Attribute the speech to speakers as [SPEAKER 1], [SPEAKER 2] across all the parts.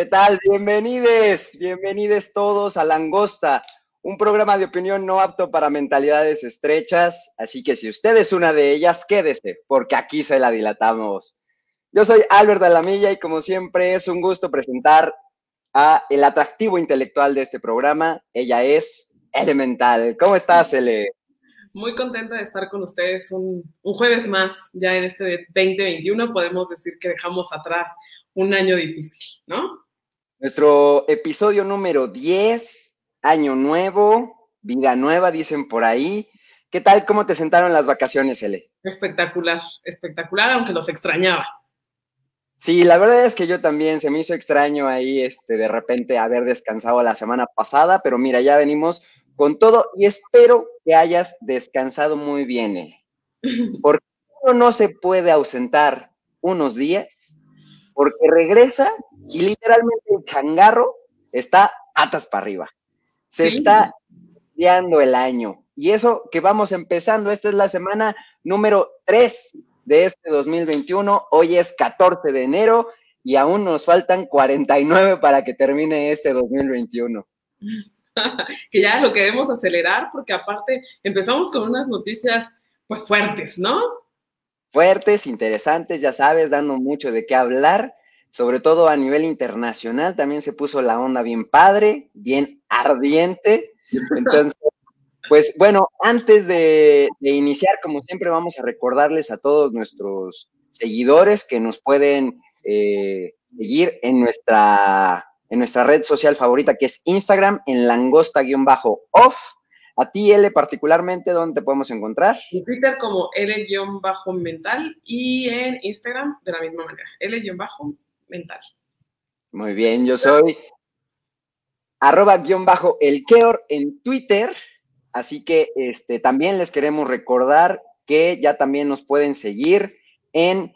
[SPEAKER 1] ¿Qué tal? Bienvenidos, bienvenidos todos a Langosta, un programa de opinión no apto para mentalidades estrechas, así que si usted es una de ellas, quédese, porque aquí se la dilatamos. Yo soy Albert Alamilla y como siempre es un gusto presentar a el atractivo intelectual de este programa. Ella es Elemental. ¿Cómo estás, Ele?
[SPEAKER 2] Muy contenta de estar con ustedes un, un jueves más, ya en este 2021 podemos decir que dejamos atrás un año difícil, ¿no?
[SPEAKER 1] Nuestro episodio número 10, año nuevo, vida nueva, dicen por ahí. ¿Qué tal? ¿Cómo te sentaron las vacaciones, Ele?
[SPEAKER 2] Espectacular, espectacular, aunque los extrañaba.
[SPEAKER 1] Sí, la verdad es que yo también se me hizo extraño ahí, este, de repente haber descansado la semana pasada, pero mira, ya venimos con todo y espero que hayas descansado muy bien, Ele. Porque uno no se puede ausentar unos días porque regresa y literalmente el changarro está patas para arriba. Se está guiando el año. Y eso que vamos empezando, esta es la semana número 3 de este 2021. Hoy es 14 de enero y aún nos faltan 49 para que termine este 2021.
[SPEAKER 2] que ya lo queremos acelerar porque aparte empezamos con unas noticias pues fuertes, ¿no?
[SPEAKER 1] Fuertes, interesantes, ya sabes, dando mucho de qué hablar, sobre todo a nivel internacional, también se puso la onda bien padre, bien ardiente. Entonces, pues bueno, antes de, iniciar, como siempre, vamos a recordarles a todos nuestros seguidores que nos pueden eh, seguir en nuestra, en nuestra red social favorita, que es Instagram, en langosta-off a ti, L, particularmente, ¿dónde te podemos encontrar?
[SPEAKER 2] En Twitter como L-mental y en Instagram de la misma manera, L-mental.
[SPEAKER 1] Muy bien, yo soy arroba guion bajo el Keor en Twitter, así que este, también les queremos recordar que ya también nos pueden seguir en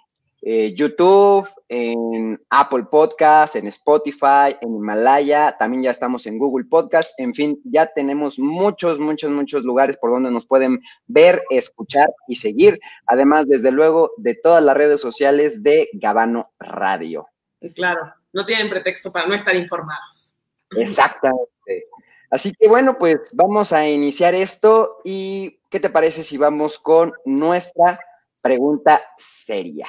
[SPEAKER 1] eh, YouTube, en Apple Podcast, en Spotify, en Himalaya, también ya estamos en Google Podcast, en fin, ya tenemos muchos, muchos, muchos lugares por donde nos pueden ver, escuchar y seguir, además, desde luego, de todas las redes sociales de Gabano Radio.
[SPEAKER 2] Claro, no tienen pretexto para no estar informados.
[SPEAKER 1] Exactamente. Así que bueno, pues vamos a iniciar esto y ¿qué te parece si vamos con nuestra pregunta seria.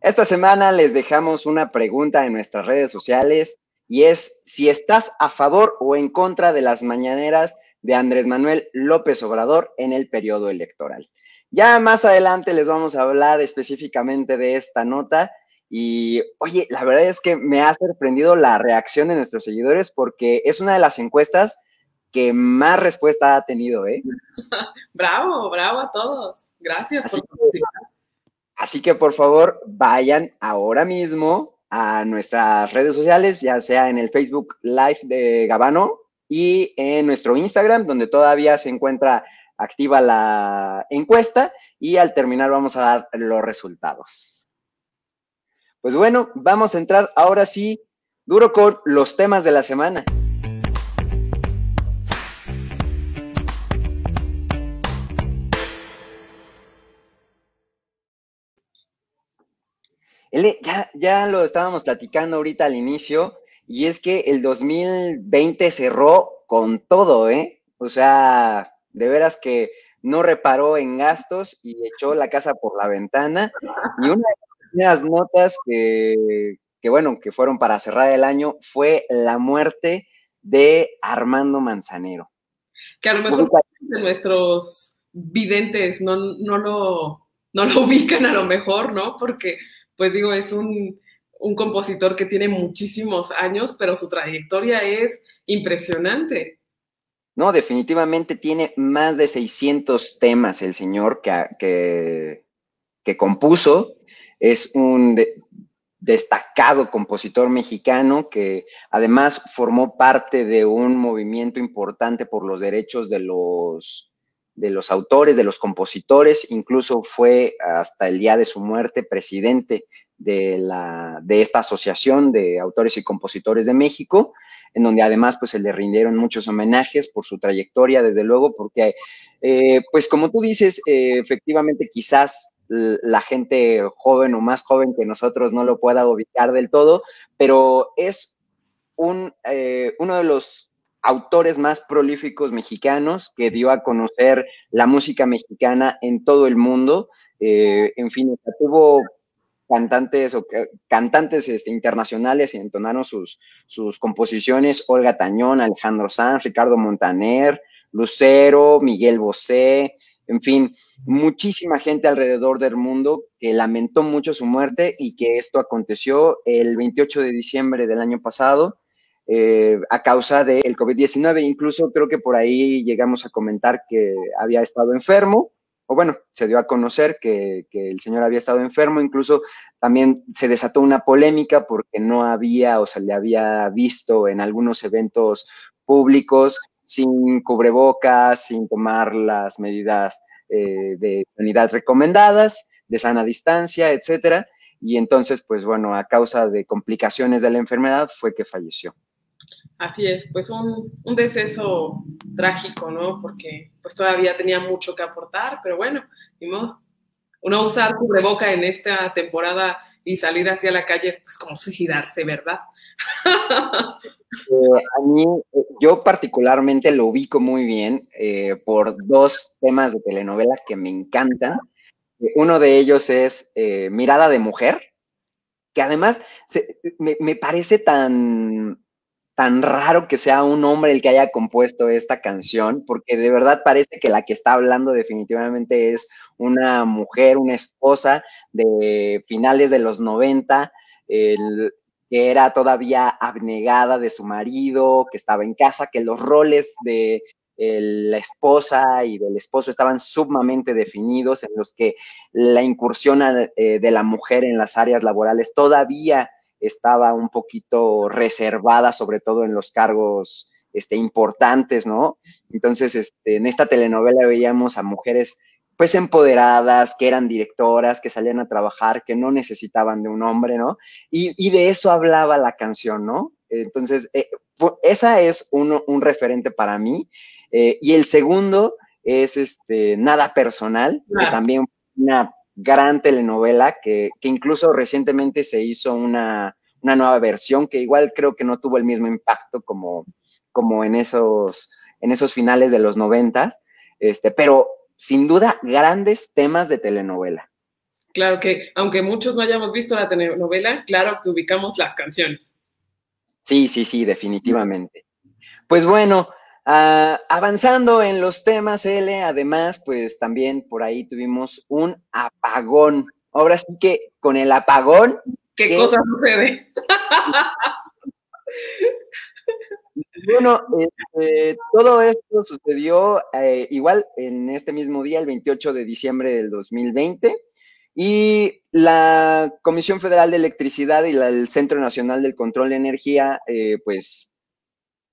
[SPEAKER 1] Esta semana les dejamos una pregunta en nuestras redes sociales y es si estás a favor o en contra de las mañaneras de Andrés Manuel López Obrador en el periodo electoral. Ya más adelante les vamos a hablar específicamente de esta nota y oye, la verdad es que me ha sorprendido la reacción de nuestros seguidores porque es una de las encuestas que más respuesta ha tenido, ¿eh?
[SPEAKER 2] bravo, bravo a todos. Gracias
[SPEAKER 1] así por que, Así que por favor, vayan ahora mismo a nuestras redes sociales, ya sea en el Facebook Live de Gabano y en nuestro Instagram, donde todavía se encuentra activa la encuesta y al terminar vamos a dar los resultados. Pues bueno, vamos a entrar ahora sí duro con los temas de la semana. Ya, ya lo estábamos platicando ahorita al inicio, y es que el 2020 cerró con todo, ¿eh? O sea, de veras que no reparó en gastos y echó la casa por la ventana. Y una unas notas que, bueno, que fueron para cerrar el año fue la muerte de Armando Manzanero.
[SPEAKER 2] Que a lo mejor de nuestros videntes no, no, lo, no lo ubican a lo mejor, ¿no? Porque, pues digo, es un, un compositor que tiene muchísimos años, pero su trayectoria es impresionante.
[SPEAKER 1] No, definitivamente tiene más de 600 temas el señor que, que, que compuso es un destacado compositor mexicano que además formó parte de un movimiento importante por los derechos de los, de los autores, de los compositores, incluso fue hasta el día de su muerte presidente de, la, de esta asociación de autores y compositores de México, en donde además pues se le rindieron muchos homenajes por su trayectoria, desde luego, porque eh, pues como tú dices, eh, efectivamente quizás la gente joven o más joven que nosotros no lo pueda ubicar del todo, pero es un, eh, uno de los autores más prolíficos mexicanos que dio a conocer la música mexicana en todo el mundo. en fin, tuvo cantantes o cantantes este, internacionales y entonaron sus, sus composiciones, Olga Tañón, Alejandro Sanz, Ricardo Montaner, Lucero, Miguel Bosé, en fin, muchísima gente alrededor del mundo que lamentó mucho su muerte y que esto aconteció el 28 de diciembre del año pasado eh, a causa del COVID-19. Incluso creo que por ahí llegamos a comentar que había estado enfermo o bueno, se dio a conocer que, el señor había estado enfermo, incluso también se desató una polémica porque no había o se le había visto en algunos eventos públicos sin cubrebocas, sin tomar las medidas eh, de sanidad recomendadas, de sana distancia, etcétera. Y entonces, pues bueno, a causa de complicaciones de la enfermedad fue que falleció.
[SPEAKER 2] Así es, pues un, un, deceso trágico, ¿no? Porque pues todavía tenía mucho que aportar, pero bueno, ni modo. Uno usar cubreboca en esta temporada y salir hacia la calle es pues como suicidarse, ¿verdad?
[SPEAKER 1] Eh, a mí, eh, yo particularmente lo ubico muy bien eh, por dos temas de telenovela que me encantan. Uno de ellos es Mirada de Mujer, que además me, me parece tan tan raro que sea un hombre el que haya compuesto esta canción, porque de verdad parece que la que está hablando definitivamente es una mujer, una esposa de finales de los 90, el, que era todavía abnegada de su marido, que estaba en casa, que los roles de la esposa y del esposo estaban sumamente definidos, en los que la incursión eh, de la mujer en las áreas laborales todavía estaba un poquito reservada, sobre todo en los cargos este, importantes, ¿no? Entonces, este, en esta telenovela veíamos a mujeres pues empoderadas, que eran directoras, que salían a trabajar, que no necesitaban de un hombre, ¿no? Y, de eso hablaba la canción, ¿no? Entonces, eh, esa es uno, un referente para mí. Eh, y el segundo es este, Nada Personal, que también una gran telenovela que, incluso recientemente se hizo una, nueva versión que igual creo que no tuvo el mismo impacto como, como en, esos, en esos finales de los noventas, este, pero sin duda grandes temas de telenovela.
[SPEAKER 2] Claro que, aunque muchos no hayamos visto la telenovela, claro que ubicamos las canciones.
[SPEAKER 1] Sí, sí, sí, definitivamente. Pues bueno, Ah, avanzando en los temas, L, además, pues también por ahí tuvimos un apagón. Ahora sí que con el apagón.
[SPEAKER 2] ¿Qué, cosa sucede?
[SPEAKER 1] Bueno, este, todo esto sucedió eh, igual en este mismo día, el 28 de diciembre del 2020, y la Comisión Federal de Electricidad y el Centro Nacional del Control de Energía, eh, pues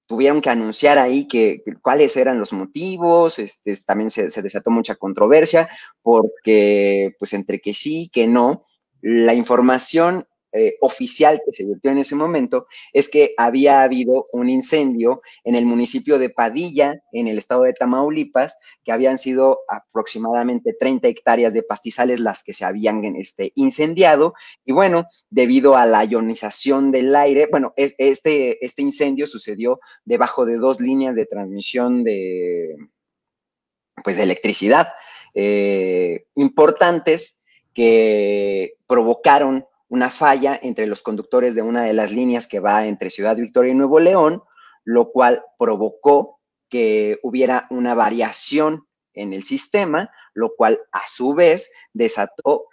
[SPEAKER 1] tuvieron que anunciar ahí que, cuáles eran los motivos, este, también se, se, desató mucha controversia, porque pues entre que sí, que no, la información eh, oficial que se virtió en ese momento es que había habido un incendio en el municipio de Padilla, en el estado de Tamaulipas, que habían sido aproximadamente 30 hectáreas de pastizales las que se habían este, incendiado. Y bueno, debido a la ionización del aire, bueno, este, este incendio sucedió debajo de dos líneas de transmisión de, pues, de electricidad eh, importantes que provocaron una falla entre los conductores de una de las líneas que va entre Ciudad Victoria y Nuevo León, lo cual provocó que hubiera una variación en el sistema, lo cual a su vez desató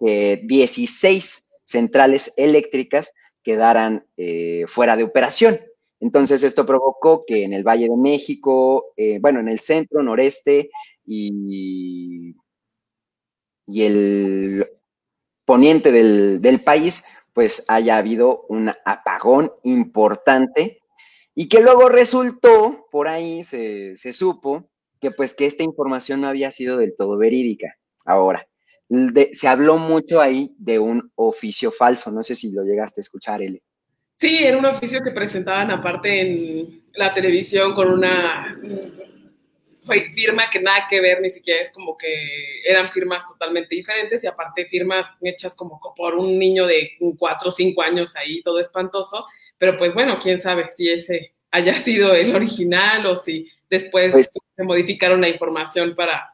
[SPEAKER 1] que 16 centrales eléctricas quedaran eh, fuera de operación. Entonces esto provocó que en el Valle de México, eh, bueno, en el centro, noreste y, y el poniente del, país, pues haya habido un apagón importante y que luego resultó, por ahí se, supo, que pues que esta información no había sido del todo verídica. Ahora, se habló mucho ahí de un oficio falso. No sé si lo llegaste a escuchar, Eli.
[SPEAKER 2] Sí, era un oficio que presentaban aparte en la televisión con una firma que nada que ver, ni siquiera es como que eran firmas totalmente diferentes y aparte firmas hechas como por un niño de cuatro o cinco años ahí, todo espantoso, pero pues bueno, quién sabe si ese haya sido el original o si después pues se modificaron la información para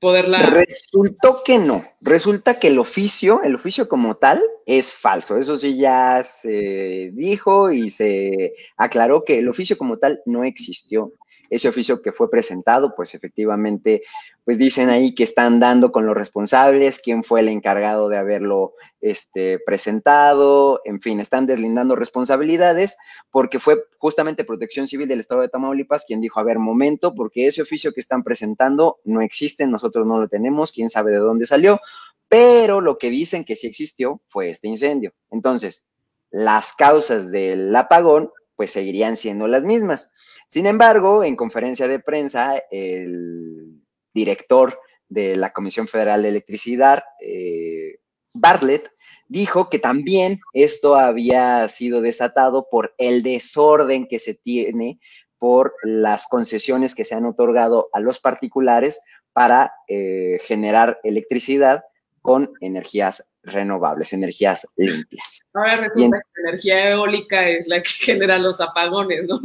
[SPEAKER 2] poderla...
[SPEAKER 1] Resultó que no, resulta que el oficio, el oficio como tal, es falso, eso sí ya se dijo y se aclaró que el oficio como tal no existió ese oficio que fue presentado, pues efectivamente, pues dicen ahí que están dando con los responsables, quién fue el encargado de haberlo este, presentado, en fin, están deslindando responsabilidades, porque fue justamente Protección Civil del Estado de Tamaulipas quien dijo, a ver, momento, porque ese oficio que están presentando no existe, nosotros no lo tenemos, quién sabe de dónde salió, pero lo que dicen que sí existió fue este incendio. Entonces, las causas del apagón, pues seguirían siendo las mismas. Sin embargo, en conferencia de prensa, el director de la Comisión Federal de Electricidad, eh, Bartlett, dijo que también esto había sido desatado por el desorden que se tiene por las concesiones que se han otorgado a los particulares para eh, generar electricidad con energías renovables, energías limpias.
[SPEAKER 2] Ahora resulta que la energía eólica es la que genera los apagones, ¿no?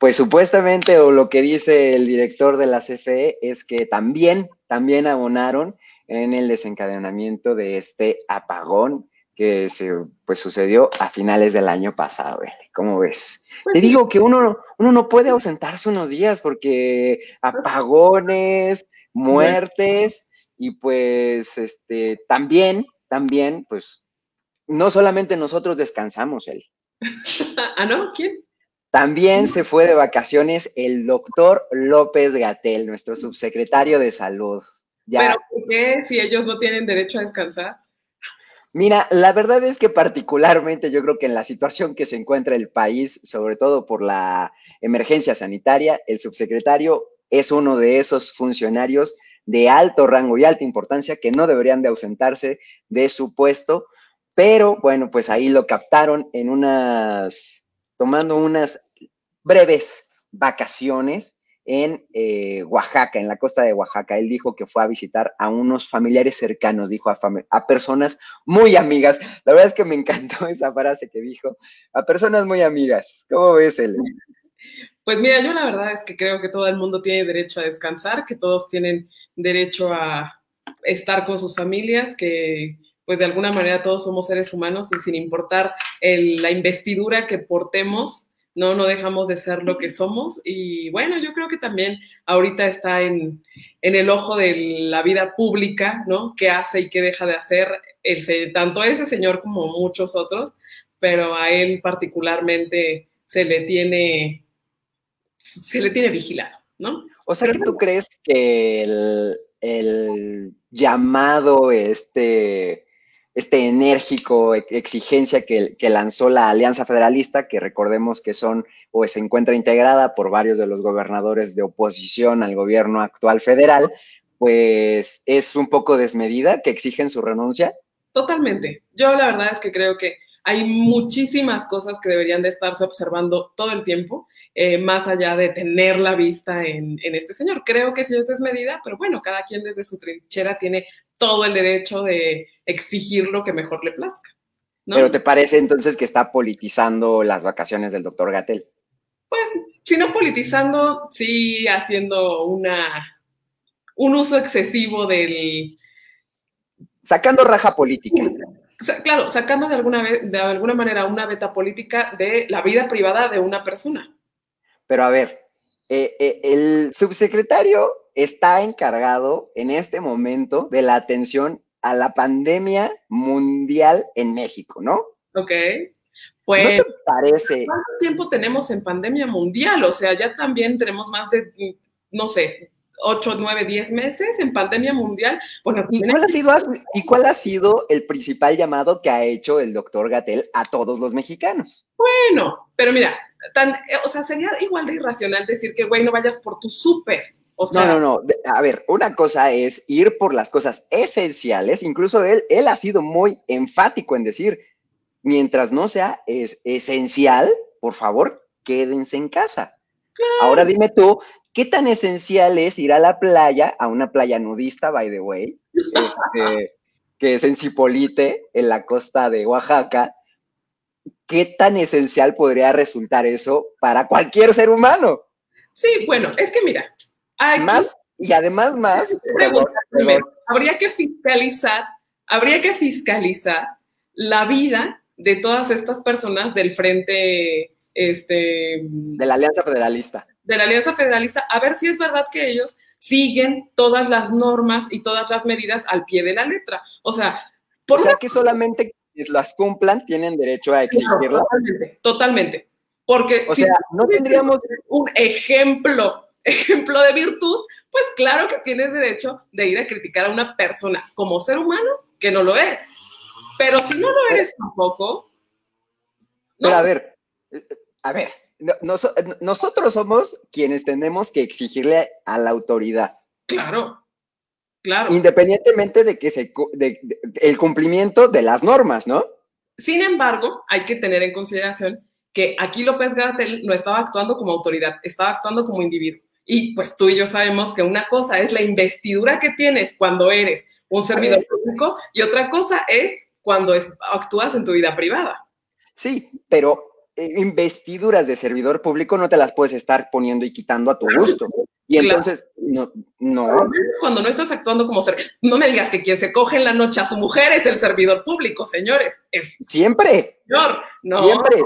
[SPEAKER 1] Pues supuestamente, o lo que dice el director de la CFE, es que también, también abonaron en el desencadenamiento de este apagón que se pues sucedió a finales del año pasado. ¿Cómo ves? Pues Te digo que uno, uno no puede ausentarse unos días porque apagones, muertes y pues este también, también, pues no solamente nosotros descansamos, él.
[SPEAKER 2] ¿Ah, no? ¿Quién?
[SPEAKER 1] También se fue de vacaciones el doctor López Gatel, nuestro subsecretario de salud.
[SPEAKER 2] ¿Pero por qué si ellos no tienen derecho a descansar?
[SPEAKER 1] Mira, la verdad es que particularmente yo creo que en la situación que se encuentra el país, sobre todo por la emergencia sanitaria, el subsecretario es uno de esos funcionarios de alto rango y alta importancia que no deberían de ausentarse de su puesto, pero bueno, pues ahí lo captaron en unas tomando unas breves vacaciones en eh, Oaxaca, en la costa de Oaxaca. Él dijo que fue a visitar a unos familiares cercanos, dijo a, a personas muy amigas. La verdad es que me encantó esa frase que dijo, a personas muy amigas. ¿Cómo ves, él?
[SPEAKER 2] Pues mira, yo la verdad es que creo que todo el mundo tiene derecho a descansar, que todos tienen derecho a estar con sus familias, que pues de alguna manera todos somos seres humanos y sin importar la investidura que portemos, no, no dejamos de ser lo que somos. Y bueno, yo creo que también ahorita está en, el ojo de la vida pública, ¿no? ¿Qué hace y qué deja de hacer el, tanto ese señor como muchos otros? Pero a él particularmente se le tiene, se le tiene vigilado, ¿no?
[SPEAKER 1] O sea, que tú crees que el, el llamado, este, este enérgico exigencia que, lanzó la Alianza Federalista, que recordemos que son o se encuentra integrada por varios de los gobernadores de oposición al gobierno actual federal, pues es un poco desmedida, que exigen su renuncia.
[SPEAKER 2] Totalmente. Yo la verdad es que creo que hay muchísimas cosas que deberían de estarse observando todo el tiempo, eh, más allá de tener la vista en, en, este señor. Creo que sí es desmedida, pero bueno, cada quien desde su trinchera tiene todo el derecho de exigir lo que mejor le plazca.
[SPEAKER 1] ¿Pero te parece entonces que está politizando las vacaciones del doctor Gatel?
[SPEAKER 2] Pues, si no politizando, sí haciendo una, un uso excesivo del...
[SPEAKER 1] Sacando raja política.
[SPEAKER 2] Claro, sacando de alguna, de alguna manera una beta política de la vida privada de una persona.
[SPEAKER 1] Pero a ver, eh, eh, el subsecretario está encargado en este momento de la atención a la pandemia mundial en México, ¿no?
[SPEAKER 2] Ok.
[SPEAKER 1] Pues, ¿No te parece?
[SPEAKER 2] ¿Cuánto tiempo tenemos en pandemia mundial? O sea, ya también tenemos más de, no sé, 8, 9, 10 meses en pandemia mundial. Bueno,
[SPEAKER 1] ¿Y cuál, ha sido, ¿Y cuál ha sido el principal llamado que ha hecho el doctor Gatel a todos los mexicanos?
[SPEAKER 2] Bueno, pero mira, tan, o sea, sería igual de irracional decir que, güey, no vayas por tu súper
[SPEAKER 1] no, no, no. A ver, una cosa es ir por las cosas esenciales. Incluso él, él ha sido muy enfático en decir, mientras no sea es esencial, por favor, quédense en casa. Ahora dime tú, ¿qué tan esencial es ir a la playa, a una playa nudista, by the way, este, que es en Cipolite, en la costa de Oaxaca? ¿Qué tan esencial podría resultar eso para cualquier ser humano?
[SPEAKER 2] Sí, bueno, es que mira,
[SPEAKER 1] más y además más.
[SPEAKER 2] habría que fiscalizar, habría que fiscalizar la vida de todas estas personas del frente, este,
[SPEAKER 1] de la Alianza Federalista.
[SPEAKER 2] De la Alianza Federalista, a ver si es verdad que ellos siguen todas las normas y todas las medidas al pie de la letra. O sea,
[SPEAKER 1] por o sea que solamente quienes las cumplan tienen derecho a exigirlas.
[SPEAKER 2] totalmente, totalmente. Porque
[SPEAKER 1] o sea, no tendríamos
[SPEAKER 2] un ejemplo ejemplo de virtud, pues claro que tienes derecho de ir a criticar a una persona como ser humano que no lo es. Pero si no lo eres tampoco.
[SPEAKER 1] Pero a ver, a ver, nosotros somos quienes tenemos que exigirle a la autoridad.
[SPEAKER 2] Claro, claro.
[SPEAKER 1] Independientemente de que se, de, el cumplimiento de las normas, ¿no?
[SPEAKER 2] Sin embargo, hay que tener en consideración que aquí López Gatel no estaba actuando como autoridad, estaba actuando como individuo. Y pues tú y yo sabemos que una cosa es la investidura que tienes cuando eres un servidor público y otra cosa es cuando actúas en tu vida privada.
[SPEAKER 1] Sí, pero eh, investiduras de servidor público no te las puedes estar poniendo y quitando a tu gusto. Y entonces, no, no.
[SPEAKER 2] Cuando no estás actuando como ser, no me digas que quien se coge en la noche a su mujer es el servidor público, señores. Es
[SPEAKER 1] siempre.
[SPEAKER 2] Señor, no.
[SPEAKER 1] Siempre.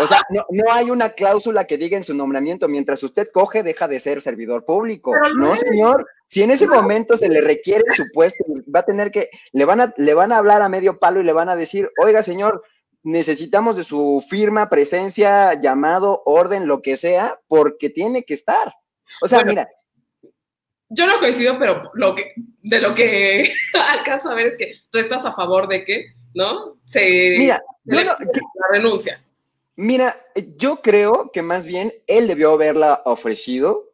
[SPEAKER 1] O sea, no, hay una cláusula que diga en su nombramiento, mientras usted coge, deja de ser servidor público. no, señor. Si en ese momento se le requiere su puesto, va a tener que, le van a, le van a hablar a medio palo y le van a decir, oiga, señor, necesitamos de su firma, presencia, llamado, orden, lo que sea, porque tiene que estar. O sea, mira.
[SPEAKER 2] Yo no coincido, pero lo que, de lo que alcanzo a ver es que tú estás a favor de que, ¿no? Se,
[SPEAKER 1] mira,
[SPEAKER 2] la renuncia.
[SPEAKER 1] Mira, yo creo que más bien él debió haberla ofrecido,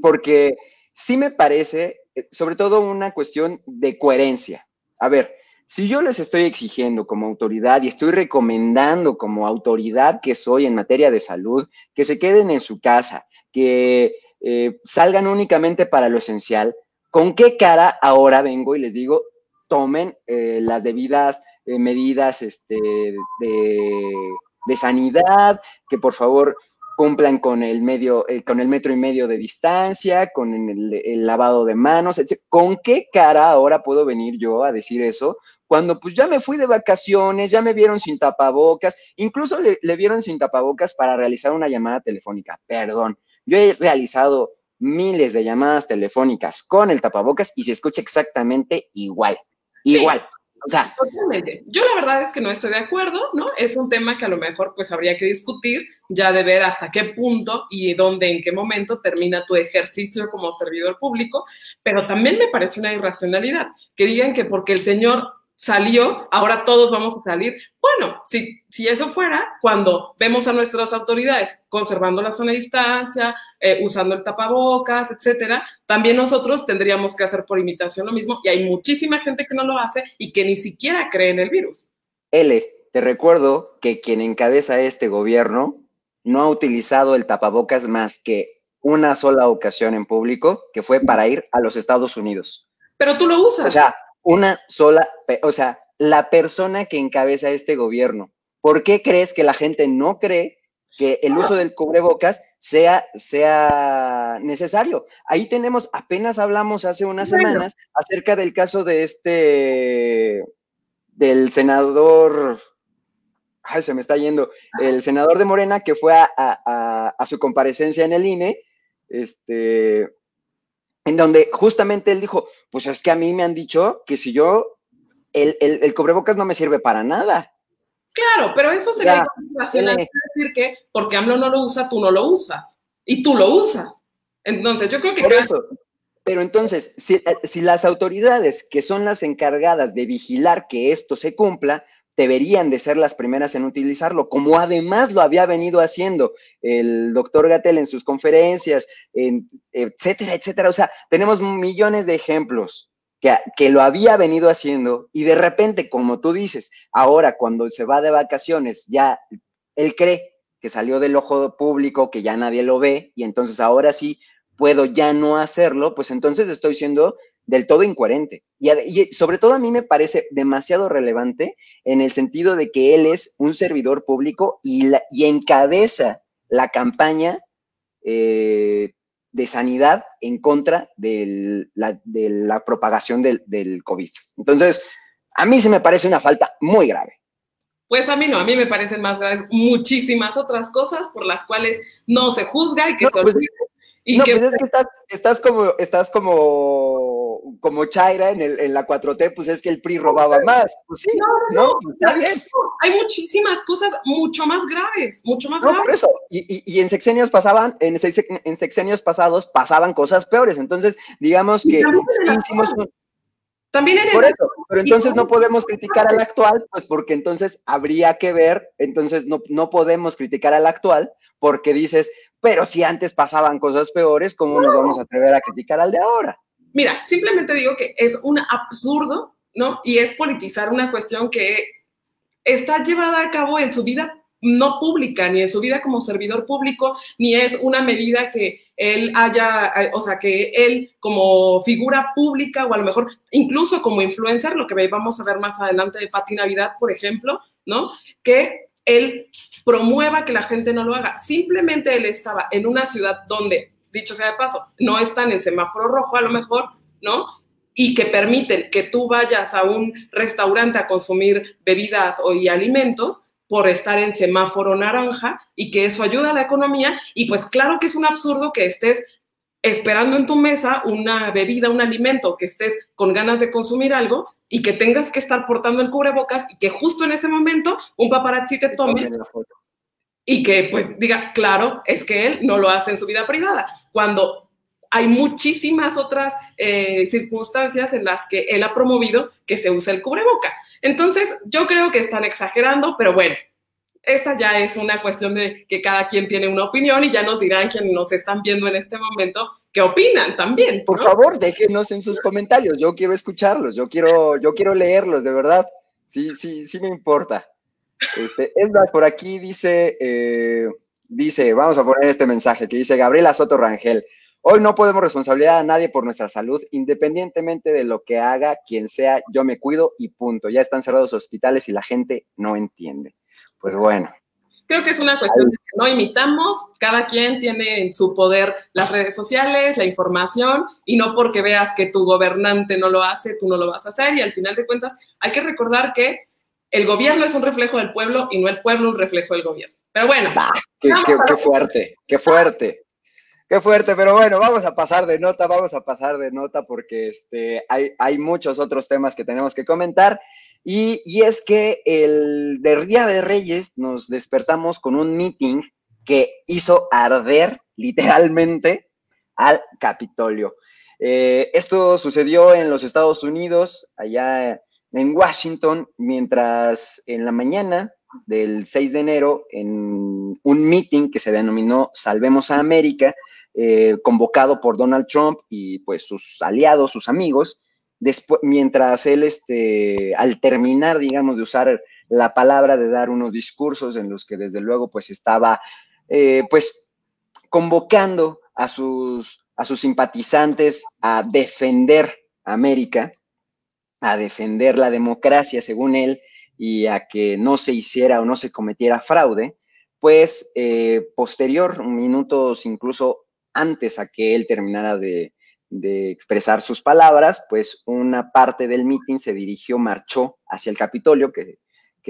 [SPEAKER 1] porque sí me parece, eh, sobre todo una cuestión de coherencia. A ver, si yo les estoy exigiendo como autoridad y estoy recomendando como autoridad que soy en materia de salud, que se queden en su casa, que eh, salgan únicamente para lo esencial, ¿con qué cara ahora vengo y les digo, tomen eh, las debidas medidas este, de de sanidad, que por favor cumplan con el medio, eh, con el metro y medio de distancia, con el, lavado de manos, etc. ¿Con qué cara ahora puedo venir yo a decir eso? Cuando pues ya me fui de vacaciones, ya me vieron sin tapabocas, incluso le, le vieron sin tapabocas para realizar una llamada telefónica. Perdón, yo he realizado miles de llamadas telefónicas con el tapabocas y se escucha exactamente igual, igual.
[SPEAKER 2] Totalmente. Yo la verdad es que no estoy de acuerdo, ¿no? Es un tema que a lo mejor pues habría que discutir ya de ver hasta qué punto y dónde, en qué momento termina tu ejercicio como servidor público, pero también me parece una irracionalidad que digan que porque el señor salió, ahora todos vamos a salir. Bueno, si, si eso fuera, cuando vemos a nuestras autoridades conservando la zona de distancia, eh, usando el tapabocas, etcétera, también nosotros tendríamos que hacer por imitación lo mismo y hay muchísima gente que no lo hace y que ni siquiera cree en el virus.
[SPEAKER 1] L, te recuerdo que quien encabeza este gobierno no ha utilizado el tapabocas más que una sola ocasión en público, que fue para ir a los Estados Unidos.
[SPEAKER 2] Pero tú lo usas.
[SPEAKER 1] O sea, una sola, o sea, la persona que encabeza este gobierno. ¿Por qué crees que la gente no cree que el uso del cubrebocas sea, sea necesario? Ahí tenemos, apenas hablamos hace unas semanas acerca del caso de este, del senador, ay, se me está yendo, el senador de Morena que fue a, a su comparecencia en el INE, este, en donde justamente él dijo, pues es que a mí me han dicho que si yo, el, el, cubrebocas no me sirve para nada.
[SPEAKER 2] Claro, pero eso sería racional decir que porque AMLO no lo usa, tú no lo usas. Y tú lo usas. Entonces, yo creo que...
[SPEAKER 1] Por eso. Pero entonces, si, eh, si las autoridades que son las encargadas de vigilar que esto se cumpla, deberían de ser las primeras en utilizarlo, como además lo había venido haciendo el doctor Gatel en sus conferencias, etcétera, etcétera. O sea, tenemos millones de ejemplos que, que, lo había venido haciendo y de repente, como tú dices, ahora cuando se va de vacaciones, ya él cree que salió del ojo público, que ya nadie lo ve y entonces ahora sí puedo ya no hacerlo, pues entonces estoy siendo del todo incoherente. Y, sobre todo a mí me parece demasiado relevante en el sentido de que él es un servidor público y, y encabeza la campaña eh, de sanidad en contra de la, propagación del, del, COVID. Entonces, a mí se me parece una falta muy grave.
[SPEAKER 2] Pues a mí no, a mí me parecen más graves muchísimas otras cosas por las cuales no se juzga y que
[SPEAKER 1] pues, y que, pues es que estás, estás como, estás como como Chaira en, el, en la 4T, pues es que el PRI robaba más. Pues sí, no, no, pues está bien.
[SPEAKER 2] Hay muchísimas cosas mucho más graves, mucho más graves.
[SPEAKER 1] Por eso, y, y, en sexenios pasaban, en, en, sexenios pasados pasaban cosas peores. Entonces, digamos que hicimos un,
[SPEAKER 2] también en
[SPEAKER 1] Por eso, pero entonces no podemos criticar al actual, pues porque entonces habría que ver, entonces no, no podemos criticar al actual porque dices, pero si antes pasaban cosas peores, ¿cómo nos vamos a atrever a criticar al de ahora?
[SPEAKER 2] Mira, simplemente digo que es un absurdo, ¿no? Y es politizar una cuestión que está llevada a cabo en su vida no pública, ni en su vida como servidor público, ni es una medida que él haya, o sea, que él como figura pública o a lo mejor incluso como influencer, lo que vamos a ver más adelante de Pati Navidad, por ejemplo, ¿no? Que él promueva que la gente no lo haga. Simplemente él estaba en una ciudad donde dicho sea de paso, no están en semáforo rojo a lo mejor, ¿no? Y que permiten que tú vayas a un restaurante a consumir bebidas y alimentos por estar en semáforo naranja y que eso ayuda a la economía. Y pues claro que es un absurdo que estés esperando en tu mesa una bebida, un alimento, que estés con ganas de consumir algo y que tengas que estar portando el cubrebocas y que justo en ese momento un paparazzi te tome y que pues diga, claro, es que él no lo hace en su vida privada, cuando hay muchísimas otras eh, circunstancias en las que él ha promovido que se use el cubreboca. Entonces, yo creo que están exagerando, pero bueno, esta ya es una cuestión de que cada quien tiene una opinión y ya nos dirán quienes nos están viendo en este momento qué opinan también.
[SPEAKER 1] Por favor, déjenos en sus comentarios, yo quiero escucharlos, yo quiero, yo quiero leerlos, de verdad. Sí, sí, sí me importa. Este, es más, por aquí dice, eh, dice, vamos a poner este mensaje que dice Gabriela Soto Rangel. Hoy no podemos responsabilizar a nadie por nuestra salud, independientemente de lo que haga quien sea, yo me cuido y punto. Ya están cerrados hospitales y la gente no entiende. Pues bueno.
[SPEAKER 2] Creo que es una cuestión de que no imitamos, cada quien tiene en su poder las redes sociales, la información, y no porque veas que tu gobernante no lo hace, tú no lo vas a hacer, y al final de cuentas hay que recordar que el gobierno es un reflejo del pueblo y no el pueblo un reflejo del gobierno. Pero bueno.
[SPEAKER 1] qué, fuerte, qué fuerte. Qué fuerte, pero bueno, vamos a pasar de nota, vamos a pasar de nota porque este, hay, hay muchos otros temas que tenemos que comentar. Y, es que el Día de Reyes nos despertamos con un meeting que hizo arder literalmente al Capitolio. Eh, esto sucedió en los Estados Unidos, allá en Washington, mientras en la mañana del 6 de enero, en un meeting que se denominó Salvemos a América, eh, convocado por Donald Trump y pues sus aliados, sus amigos, después, mientras él, este, al terminar, digamos, de usar la palabra, de dar unos discursos en los que desde luego pues estaba, eh, pues, convocando a sus, a sus simpatizantes a defender América, a defender la democracia, según él, y a que no se hiciera o no se cometiera fraude, pues eh, posterior, minutos incluso antes a que él terminara de, expresar sus palabras, pues una parte del mitin se dirigió, marchó hacia el Capitolio, que,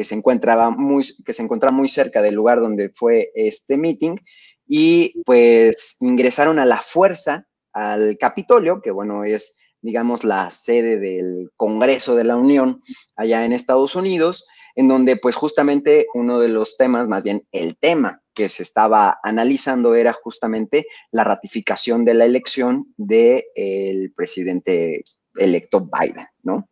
[SPEAKER 1] se encontraba muy, que se muy cerca del lugar donde fue este mitin, y pues ingresaron a la fuerza al Capitolio, que bueno, es digamos, la sede del Congreso de la Unión allá en Estados Unidos, en donde pues justamente uno de los temas, más bien el tema que se estaba analizando era justamente la ratificación de la elección del presidente electo Biden, ¿no?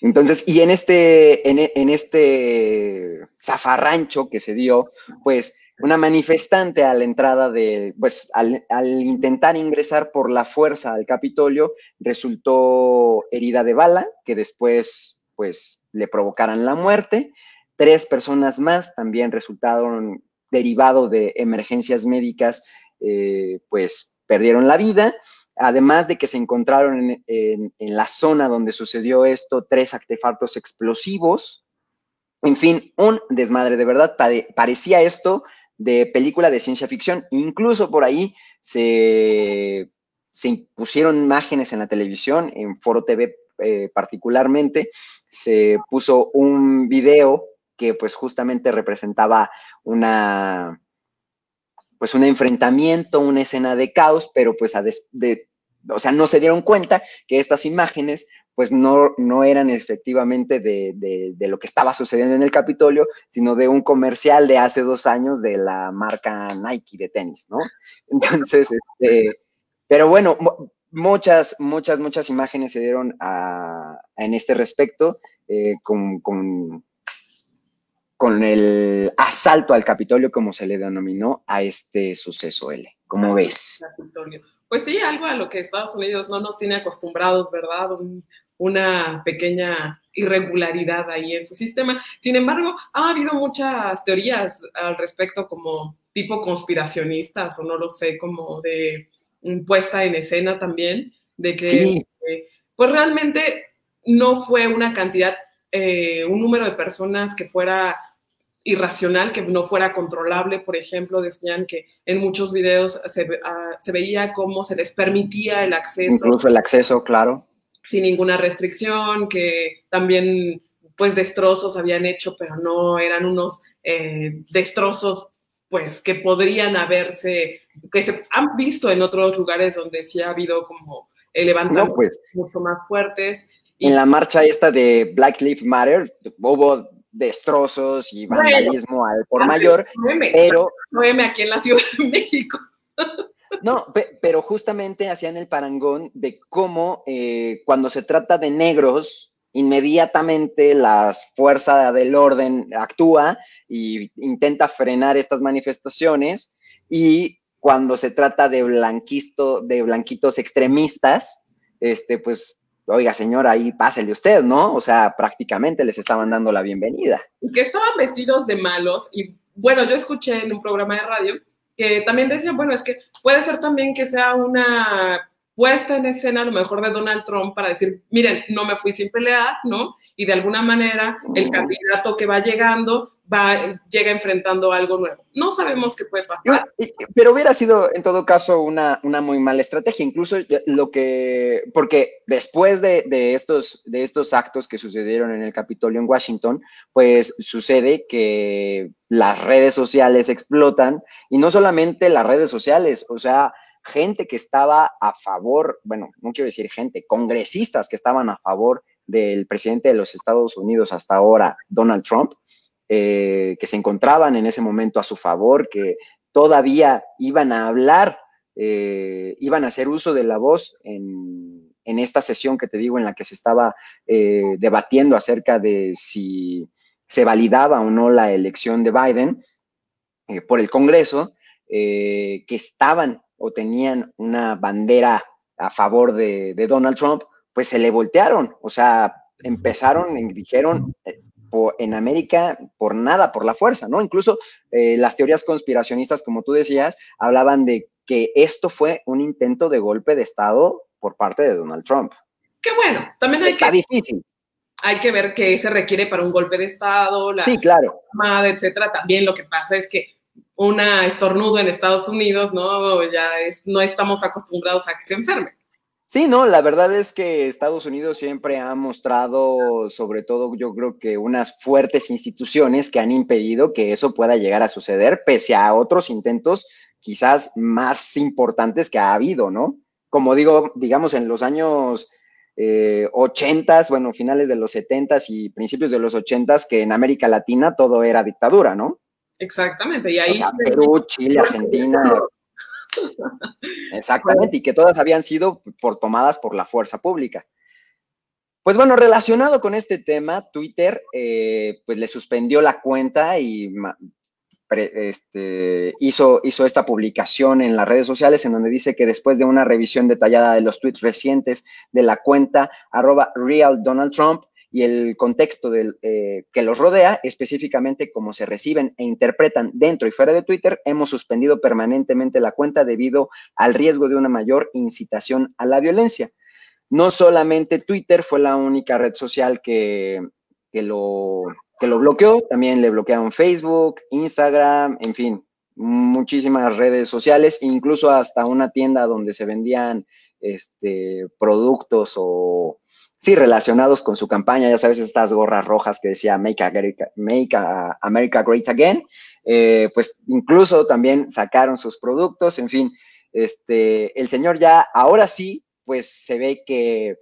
[SPEAKER 1] Entonces, y en este, en, en este zafarrancho que se dio, pues una manifestante a la entrada de, pues al, al, intentar ingresar por la fuerza al Capitolio, resultó herida de bala, que después, pues, le provocaran la muerte. Tres personas más también resultaron derivado de emergencias médicas, eh, pues, perdieron la vida. Además de que se encontraron en, en, la zona donde sucedió esto tres artefactos explosivos, en fin, un desmadre, de verdad, pare, parecía esto de película de ciencia ficción. Incluso por ahí se, se pusieron imágenes en la televisión, en Foro TV eh, particularmente, se puso un video que pues justamente representaba una pues un enfrentamiento, una escena de caos, pero pues a o sea, no se dieron cuenta que estas imágenes pues no, no eran efectivamente de, de, lo que estaba sucediendo en el Capitolio, sino de un comercial de hace dos años de la marca Nike de tenis, ¿no? Entonces, este, pero bueno, muchas, muchas, muchas imágenes se dieron a, en este respecto eh, con, con, el asalto al Capitolio, como se le denominó a este suceso L. ¿Cómo ves?
[SPEAKER 2] Pues sí, algo a lo que Estados Unidos no nos tiene acostumbrados, ¿verdad? Un, una pequeña irregularidad ahí en su sistema. Sin embargo, ha habido muchas teorías al respecto como tipo conspiracionistas o no lo sé, como de puesta en escena también, de que sí. eh, pues realmente no fue una cantidad, eh, un número de personas que fuera irracional, que no fuera controlable. Por ejemplo, decían que en muchos videos se, uh, se veía cómo se les permitía el acceso.
[SPEAKER 1] Incluso el acceso, claro
[SPEAKER 2] sin ninguna restricción, que también pues destrozos habían hecho, pero no eran unos eh, destrozos pues que podrían haberse, que se han visto en otros lugares donde sí ha habido como levantamientos no, pues, mucho más fuertes.
[SPEAKER 1] En la marcha esta de Black Lives Matter hubo destrozos y vandalismo bueno, al por mayor, pero...
[SPEAKER 2] aquí en la Ciudad de México.
[SPEAKER 1] No, pe pero justamente hacían el parangón de cómo eh, cuando se trata de negros, inmediatamente la fuerza del orden actúa y intenta frenar estas manifestaciones y cuando se trata de, blanquisto, de blanquitos extremistas, este, pues, oiga, señora, ahí pásele usted, ¿no? O sea, prácticamente les estaban dando la bienvenida.
[SPEAKER 2] Y que estaban vestidos de malos y, bueno, yo escuché en un programa de radio que también decían, bueno, es que puede ser también que sea una puesta en escena a lo mejor de Donald Trump para decir, miren, no me fui sin pelear, ¿no? Y de alguna manera el candidato que va llegando va, llega enfrentando algo nuevo. No sabemos qué puede pasar.
[SPEAKER 1] Pero hubiera sido en todo caso una, una muy mala estrategia, incluso lo que, porque después de, de, estos, de estos actos que sucedieron en el Capitolio en Washington, pues sucede que las redes sociales explotan y no solamente las redes sociales, o sea, gente que estaba a favor, bueno, no quiero decir gente, congresistas que estaban a favor del presidente de los Estados Unidos hasta ahora, Donald Trump, eh, que se encontraban en ese momento a su favor, que todavía iban a hablar, eh, iban a hacer uso de la voz en, en, esta sesión que te digo en la que se estaba eh, debatiendo acerca de si se validaba o no la elección de Biden por el Congreso, que estaban o tenían una bandera a favor de, de, Donald Trump, pues se le voltearon, o sea, empezaron y dijeron eh, por, en América por nada, por la fuerza, ¿no? Incluso eh, las teorías conspiracionistas, como tú decías, hablaban de que esto fue un intento de golpe de Estado por parte de Donald Trump.
[SPEAKER 2] Qué bueno, también hay
[SPEAKER 1] Está
[SPEAKER 2] que...
[SPEAKER 1] difícil.
[SPEAKER 2] Hay que ver qué se requiere para un golpe de Estado, la
[SPEAKER 1] sí, claro.
[SPEAKER 2] armada, etcétera. También lo que pasa es que una estornudo en Estados Unidos, ¿no? Ya es, no estamos acostumbrados a que se enferme.
[SPEAKER 1] Sí, no, la verdad es que Estados Unidos siempre ha mostrado, sobre todo yo creo que unas fuertes instituciones que han impedido que eso pueda llegar a suceder, pese a otros intentos quizás más importantes que ha habido, ¿no? Como digo, digamos, en los años eh, 80, bueno, finales de los 70 y principios de los 80, que en América Latina todo era dictadura, ¿no?
[SPEAKER 2] Exactamente, y ahí... O
[SPEAKER 1] sea, Perú, Chile, Argentina. Exactamente, y que todas habían sido por tomadas por la fuerza pública. pues bueno, relacionado con este tema, Twitter eh, pues le suspendió la cuenta y este, hizo, hizo esta publicación en las redes sociales en donde dice que después de una revisión detallada de los tweets recientes de la cuenta arroba real Donald Trump y el contexto del, eh, que los rodea, específicamente cómo se reciben e interpretan dentro y fuera de Twitter, hemos suspendido permanentemente la cuenta debido al riesgo de una mayor incitación a la violencia. No solamente Twitter fue la única red social que, que lo que lo bloqueó, también le bloquearon Facebook, Instagram, en fin, muchísimas redes sociales, incluso hasta una tienda donde se vendían este, productos o, sí, relacionados con su campaña, ya sabes, estas gorras rojas que decía Make, America, Great Again, eh, pues incluso también sacaron sus productos, en fin, este, el señor ya, ahora sí, pues se ve que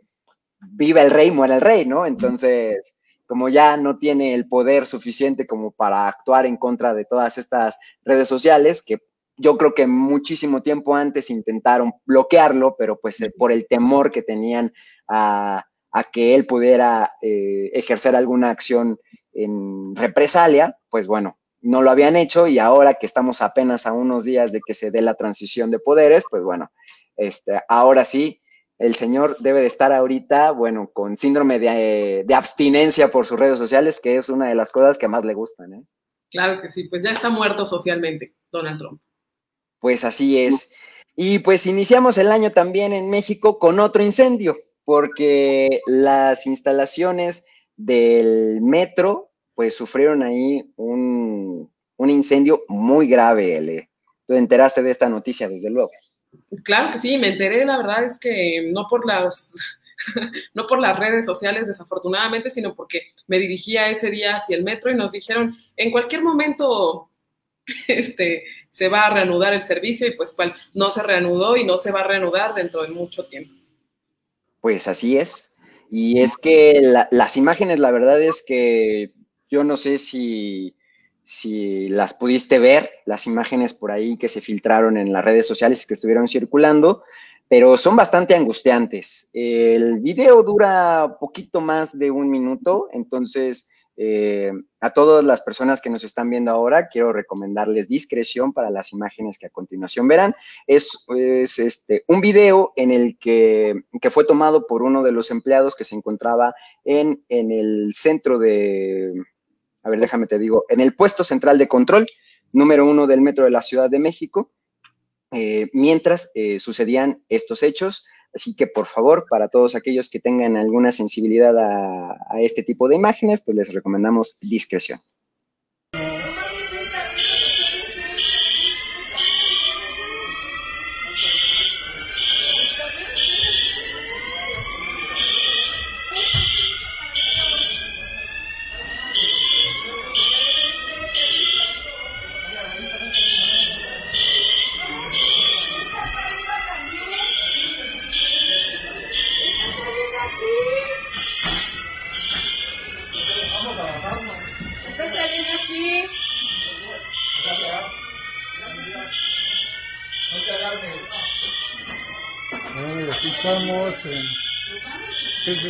[SPEAKER 1] viva el rey, muera el rey, ¿no? Entonces como ya no tiene el poder suficiente como para actuar en contra de todas estas redes sociales, que yo creo que muchísimo tiempo antes intentaron bloquearlo, pero pues por el temor que tenían a, que él pudiera eh, ejercer alguna acción en represalia, pues bueno, no lo habían hecho y ahora que estamos apenas a unos días de que se dé la transición de poderes, pues bueno, este, ahora sí el señor debe de estar ahorita, bueno, con síndrome de, abstinencia por sus redes sociales, que es una de las cosas que más le gustan. ¿eh?
[SPEAKER 2] Claro que sí, pues ya está muerto socialmente Donald Trump.
[SPEAKER 1] Pues así es. Y pues iniciamos el año también en México con otro incendio, porque las instalaciones del metro, pues sufrieron ahí un, un incendio muy grave, L. Tú enteraste de esta noticia, desde luego.
[SPEAKER 2] Claro que sí, me enteré, la verdad es que no por las, no por las redes sociales desafortunadamente, sino porque me dirigía ese día hacia el metro y nos dijeron, en cualquier momento este, se va a reanudar el servicio y pues cual no se reanudó y no se va a reanudar dentro de mucho tiempo.
[SPEAKER 1] Pues así es. Y es que las imágenes, la verdad es que yo no sé si si las pudiste ver, las imágenes por ahí que se filtraron en las redes sociales y que estuvieron circulando, pero son bastante angustiantes. El video dura poquito más de un minuto, entonces eh, a todas las personas que nos están viendo ahora, quiero recomendarles discreción para las imágenes que a continuación verán. Es, este, un video en el que, fue tomado por uno de los empleados que se encontraba en, en el centro de a ver, déjame te digo, en el puesto central de control número uno del metro de la Ciudad de México, eh, mientras eh, sucedían estos hechos. Así que, por favor, para todos aquellos que tengan alguna sensibilidad a, este tipo de imágenes, pues les recomendamos discreción.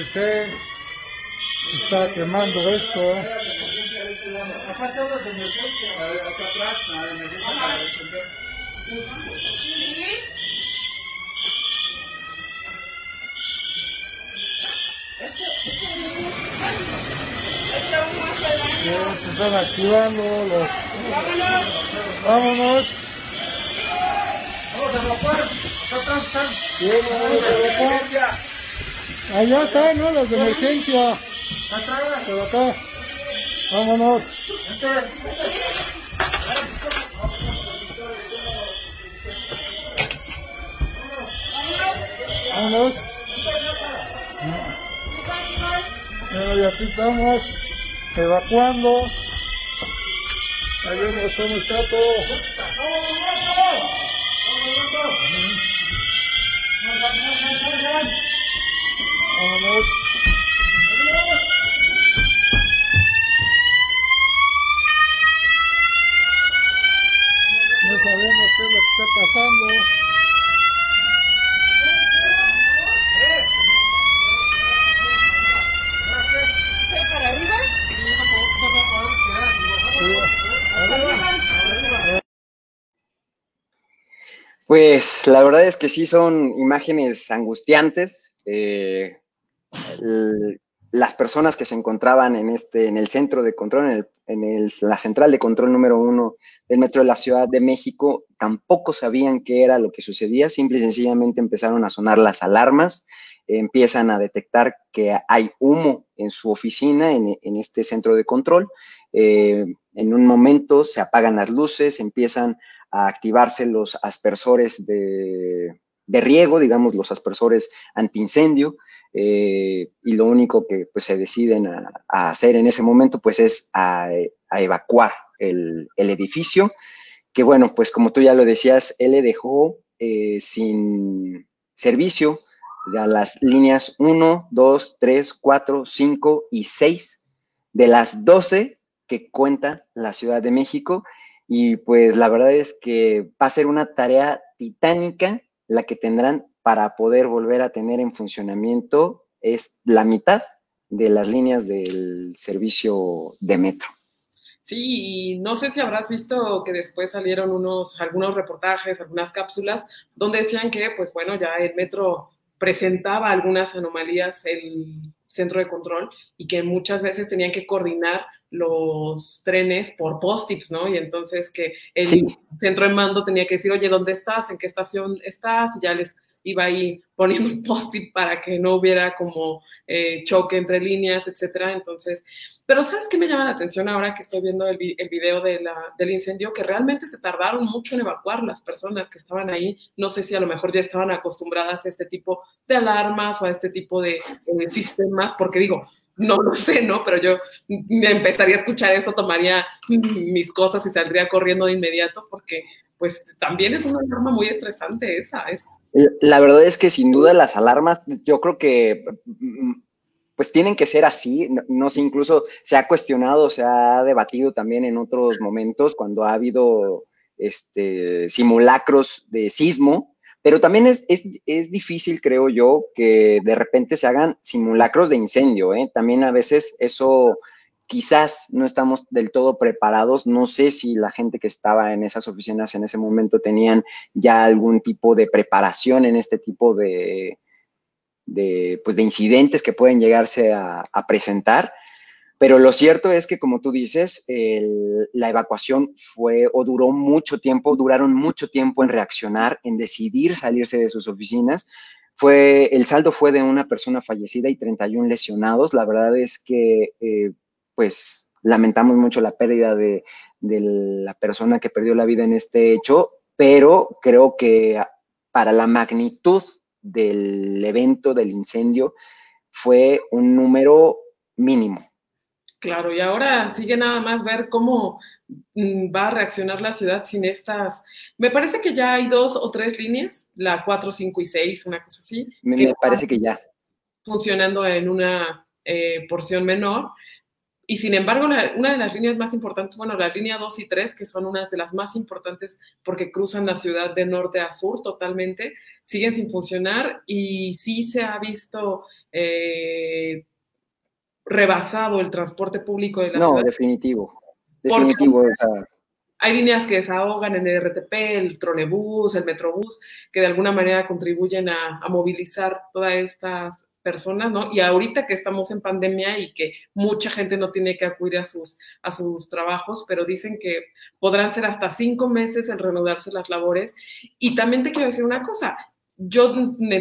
[SPEAKER 3] Se está quemando esto. Acá todo de emergencia. Acá atrás, la emergencia para resolver. Se están activando los. ¡Vámonos! ¡Vámonos! ¡Vamos a! ¡Acá atrás vamos a evacuar! Allá están, ¿no? Las de emergencia. Por acá. Vámonos. Vámonos. Bueno, y aquí estamos evacuando. Ahí vemos cómo está todo. No sabemos qué es lo que está pasando.
[SPEAKER 1] Pues la verdad es que sí son imágenes angustiantes, eh, las personas que se encontraban en, este, en el centro de control, en, la central de control número uno del metro de la Ciudad de México, tampoco sabían qué era lo que sucedía, simple y sencillamente empezaron a sonar las alarmas, empiezan a detectar que hay humo en su oficina, en, este centro de control. Eh, en un momento se apagan las luces, empiezan a activarse los aspersores de, riego, digamos, los aspersores antiincendio, eh, y lo único que pues, se deciden a, hacer en ese momento, pues, es a, evacuar el, edificio, que bueno, pues como tú ya lo decías, él le dejó eh, sin servicio a las líneas 1, 2, 3, 4, 5 y 6 de las 12 que cuenta la Ciudad de México y pues la verdad es que va a ser una tarea titánica la que tendrán para poder volver a tener en funcionamiento es la mitad de las líneas del servicio de metro.
[SPEAKER 2] Sí, y no sé si habrás visto que después salieron unos, algunos reportajes, algunas cápsulas, donde decían que, pues bueno, ya el metro presentaba algunas anomalías el centro de control y que muchas veces tenían que coordinar los trenes por post-its, ¿no? Y entonces que el centro de mando tenía que decir, oye, ¿dónde estás? ¿En qué estación estás? Y ya les iba ahí poniendo un post-it para que no hubiera como eh, choque entre líneas, etcétera. Entonces, pero ¿sabes qué me llama la atención ahora que estoy viendo el, video de la, del incendio? Que realmente se tardaron mucho en evacuar las personas que estaban ahí. No sé si a lo mejor ya estaban acostumbradas a este tipo de alarmas o a este tipo de, de sistemas, porque digo, no lo sé, ¿no? Pero yo empezaría a escuchar eso, tomaría mis cosas y saldría corriendo de inmediato porque pues también es una alarma muy estresante esa. Es...
[SPEAKER 1] La verdad es que sin duda las alarmas, yo creo que pues tienen que ser así, no, sé, incluso se ha cuestionado, se ha debatido también en otros momentos cuando ha habido este, simulacros de sismo, pero también es, es, difícil, creo yo, que de repente se hagan simulacros de incendio. ¿eh? También a veces eso quizás no estamos del todo preparados. No sé si la gente que estaba en esas oficinas en ese momento tenían ya algún tipo de preparación en este tipo de, pues de incidentes que pueden llegarse a, a presentar. Pero lo cierto es que, como tú dices, la evacuación fue o duró mucho tiempo, duraron mucho tiempo en reaccionar, en decidir salirse de sus oficinas. Fue, el saldo fue de una persona fallecida y 31 lesionados. La verdad es que, eh, pues, lamentamos mucho la pérdida de, de la persona que perdió la vida en este hecho, pero creo que para la magnitud del evento, del incendio, fue un número mínimo
[SPEAKER 2] Claro, y ahora sigue nada más ver cómo mm, va a reaccionar la ciudad sin estas. Me parece que ya hay dos o tres líneas, la 4, 5 y 6, una cosa así.
[SPEAKER 1] Me, parece que ya.
[SPEAKER 2] Funcionando en una eh, porción menor. Y sin embargo, una de las líneas más importantes, bueno, la línea 2 y 3, que son unas de las más importantes porque cruzan la ciudad de norte a sur totalmente, siguen sin funcionar y sí se ha visto eh, rebasado el transporte público de la ciudad.
[SPEAKER 1] No, definitivo. Definitivo.
[SPEAKER 2] Hay líneas que desahogan en el RTP, el trolebús, el metrobús, que de alguna manera contribuyen a, movilizar todas estas personas, ¿no? Y ahorita que estamos en pandemia y que mucha gente no tiene que acudir a sus, a sus trabajos, pero dicen que podrán ser hasta cinco meses en reanudarse las labores. Y también te quiero decir una cosa, yo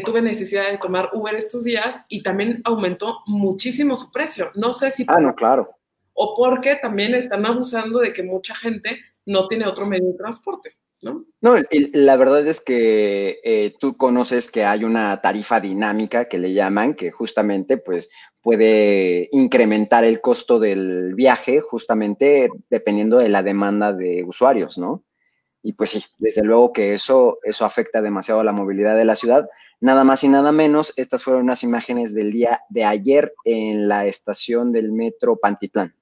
[SPEAKER 2] tuve necesidad de tomar Uber estos días y también aumentó muchísimo su precio. No sé si...
[SPEAKER 1] Ah, no, claro.
[SPEAKER 2] O porque también están abusando de que mucha gente no tiene otro medio de transporte, ¿no?
[SPEAKER 1] La verdad es que eh, tú conoces que hay una tarifa dinámica que le llaman, que justamente pues puede incrementar el costo del viaje justamente dependiendo de la demanda de usuarios, ¿no? Y pues sí, desde luego que eso, eso afecta demasiado a la movilidad de la ciudad. Nada más y nada menos, estas fueron unas imágenes del día de ayer en la estación del metro Pantitlán.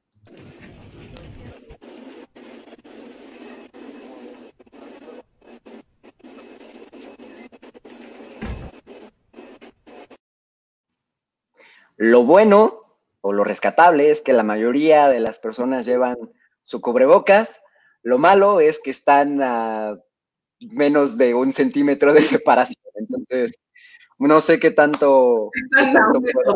[SPEAKER 1] Lo bueno o lo rescatable es que la mayoría de las personas llevan su cubrebocas, lo malo es que están a menos de un centímetro de separación. Entonces, no sé qué tanto...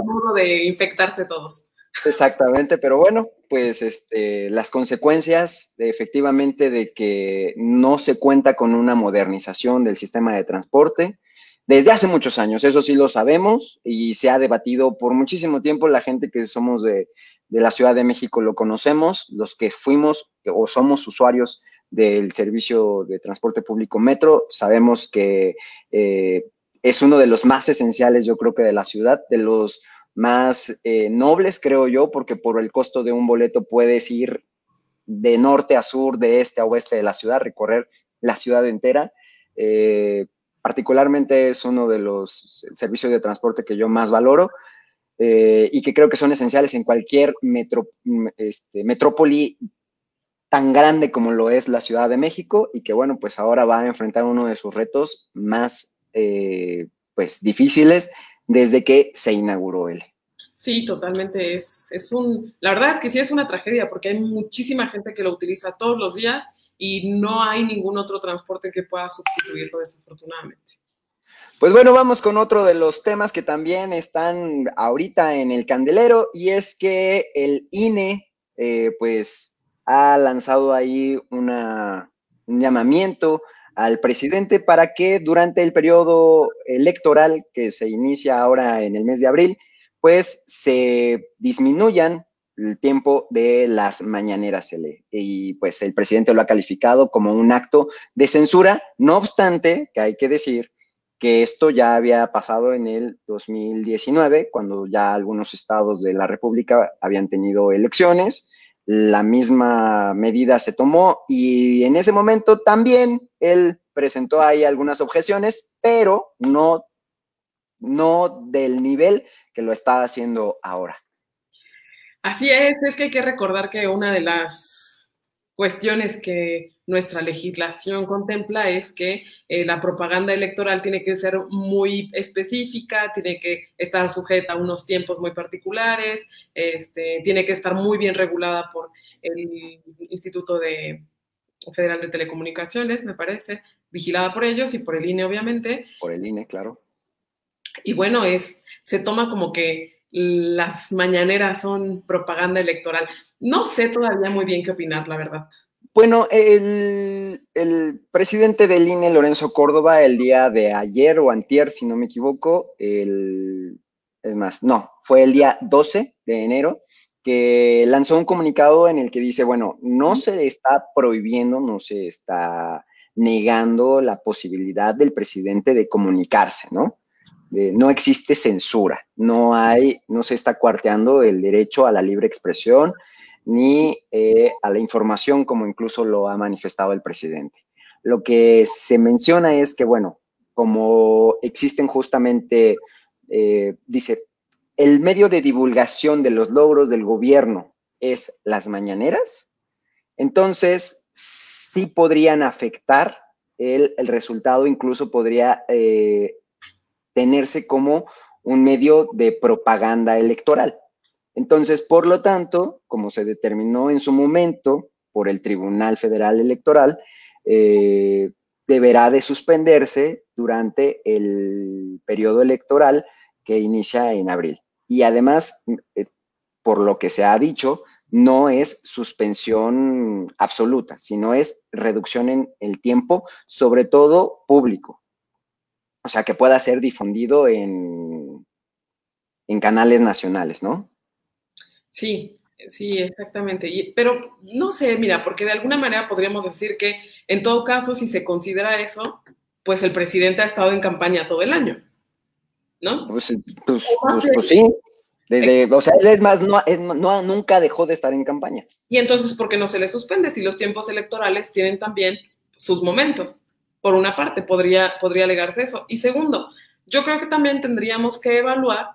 [SPEAKER 2] modo de infectarse todos.
[SPEAKER 1] Exactamente, pero bueno, pues este, las consecuencias de, efectivamente de que no se cuenta con una modernización del sistema de transporte desde hace muchos años, eso sí lo sabemos y se ha debatido por muchísimo tiempo, la gente que somos de, la Ciudad de México lo conocemos, los que fuimos o somos usuarios del servicio de transporte público metro, sabemos que eh, es uno de los más esenciales, yo creo que de la ciudad, de los más eh, nobles, creo yo, porque por el costo de un boleto puedes ir de norte a sur, de este a oeste de la ciudad, recorrer la ciudad entera. Eh, particularmente es uno de los servicios de transporte que yo más valoro eh, y que creo que son esenciales en cualquier este, metrópoli tan grande como lo es la Ciudad de México y que bueno, pues ahora va a enfrentar uno de sus retos más pues difíciles desde que se inauguró él.
[SPEAKER 2] Sí, totalmente. Es, es un, la verdad es que sí es una tragedia porque hay muchísima gente que lo utiliza todos los días y no hay ningún otro transporte que pueda sustituirlo desafortunadamente.
[SPEAKER 1] Pues bueno, vamos con otro de los temas que también están ahorita en el candelero y es que el INE eh, pues ha lanzado ahí una, un llamamiento al presidente para que durante el periodo electoral que se inicia ahora en el mes de abril, pues se disminuyan el tiempo de las mañaneras. Y pues el presidente lo ha calificado como un acto de censura, no obstante, que hay que decir que esto ya había pasado en el 2019, cuando ya algunos estados de la República habían tenido elecciones, la misma medida se tomó y en ese momento también él presentó ahí algunas objeciones, pero no, no del nivel que lo está haciendo ahora.
[SPEAKER 2] Así es, es que hay que recordar que una de las cuestiones que nuestra legislación contempla es que eh, la propaganda electoral tiene que ser muy específica, tiene que estar sujeta a unos tiempos muy particulares, este, tiene que estar muy bien regulada por el Instituto de, Federal de Telecomunicaciones, me parece, vigilada por ellos y por el INE, obviamente.
[SPEAKER 1] Por el INE, claro.
[SPEAKER 2] Y bueno, es, se toma como que las mañaneras son propaganda electoral. No sé todavía muy bien qué opinar, la verdad.
[SPEAKER 1] Bueno, el, presidente del INE, Lorenzo Córdoba, el día de ayer o antier, si no me equivoco, el, es más, no, fue el día 12 de enero, que lanzó un comunicado en el que dice, bueno, no se está prohibiendo, no se está negando la posibilidad del presidente de comunicarse, ¿no? No existe censura, no hay, no se está cuarteando el derecho a la libre expresión, ni eh, a la información, como incluso lo ha manifestado el presidente. Lo que se menciona es que, bueno, como existen justamente, eh, dice, el medio de divulgación de los logros del gobierno es las mañaneras, entonces sí podrían afectar el, resultado, incluso podría eh, tenerse como un medio de propaganda electoral. Entonces, por lo tanto, como se determinó en su momento por el Tribunal Federal Electoral, eh, deberá de suspenderse durante el periodo electoral que inicia en abril. Y además, eh, por lo que se ha dicho, no es suspensión absoluta, sino es reducción en el tiempo, sobre todo público. O sea, que pueda ser difundido en, en canales nacionales, ¿no?
[SPEAKER 2] Sí, sí, exactamente. pero no sé, mira, porque de alguna manera podríamos decir que en todo caso, si se considera eso, pues el presidente ha estado en campaña todo el año, ¿no?
[SPEAKER 1] Pues, pues, pues, pues sí. Desde, o sea, él es más, no, no, nunca dejó de estar en campaña.
[SPEAKER 2] Y entonces, ¿por qué no se le suspende si los tiempos electorales tienen también sus momentos? Por una parte, podría, podría alegarse eso. Y segundo, yo creo que también tendríamos que evaluar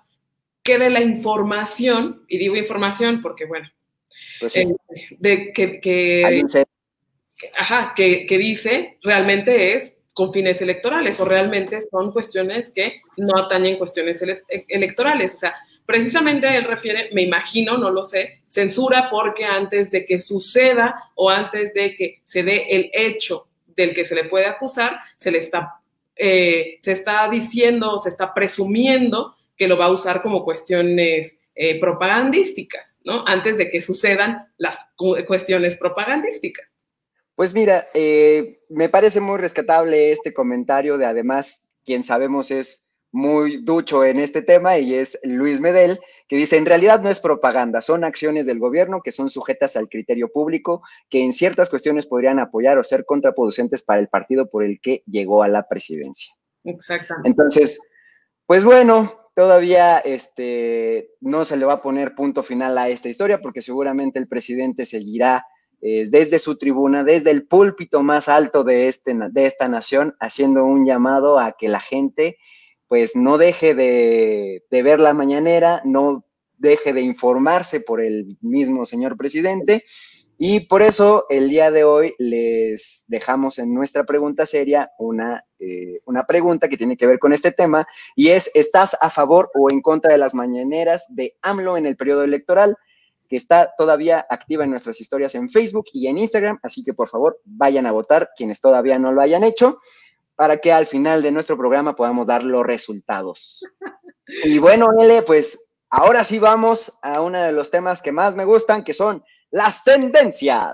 [SPEAKER 2] que de la información, y digo información porque, bueno, pues eh, de que, que, ajá, que, que dice realmente es con fines electorales o realmente son cuestiones que no atañen cuestiones e, electorales. O sea, precisamente él refiere, me imagino, no lo sé, censura porque antes de que suceda o antes de que se dé el hecho del que se le puede acusar, se le está, eh, se está diciendo, se está presumiendo que lo va a usar como cuestiones eh, propagandísticas, ¿no? Antes de que sucedan las cuestiones propagandísticas.
[SPEAKER 1] Pues mira, eh, me parece muy rescatable este comentario de además quien sabemos es muy ducho en este tema y es Luis Medel, que dice, en realidad no es propaganda, son acciones del gobierno que son sujetas al criterio público, que en ciertas cuestiones podrían apoyar o ser contraproducentes para el partido por el que llegó a la presidencia.
[SPEAKER 2] Exactamente.
[SPEAKER 1] Entonces, pues bueno, todavía este, no se le va a poner punto final a esta historia porque seguramente el presidente seguirá eh, desde su tribuna, desde el púlpito más alto de, este, de esta nación, haciendo un llamado a que la gente pues no deje de, ver la mañanera, no deje de informarse por el mismo señor presidente. Y por eso el día de hoy les dejamos en nuestra pregunta seria una, eh, una pregunta que tiene que ver con este tema y es, ¿estás a favor o en contra de las mañaneras de AMLO en el periodo electoral? que está todavía activa en nuestras historias en Facebook y en Instagram, así que por favor vayan a votar quienes todavía no lo hayan hecho para que al final de nuestro programa podamos dar los resultados. Y bueno, L, pues ahora sí vamos a uno de los temas que más me gustan, que son las tendencias.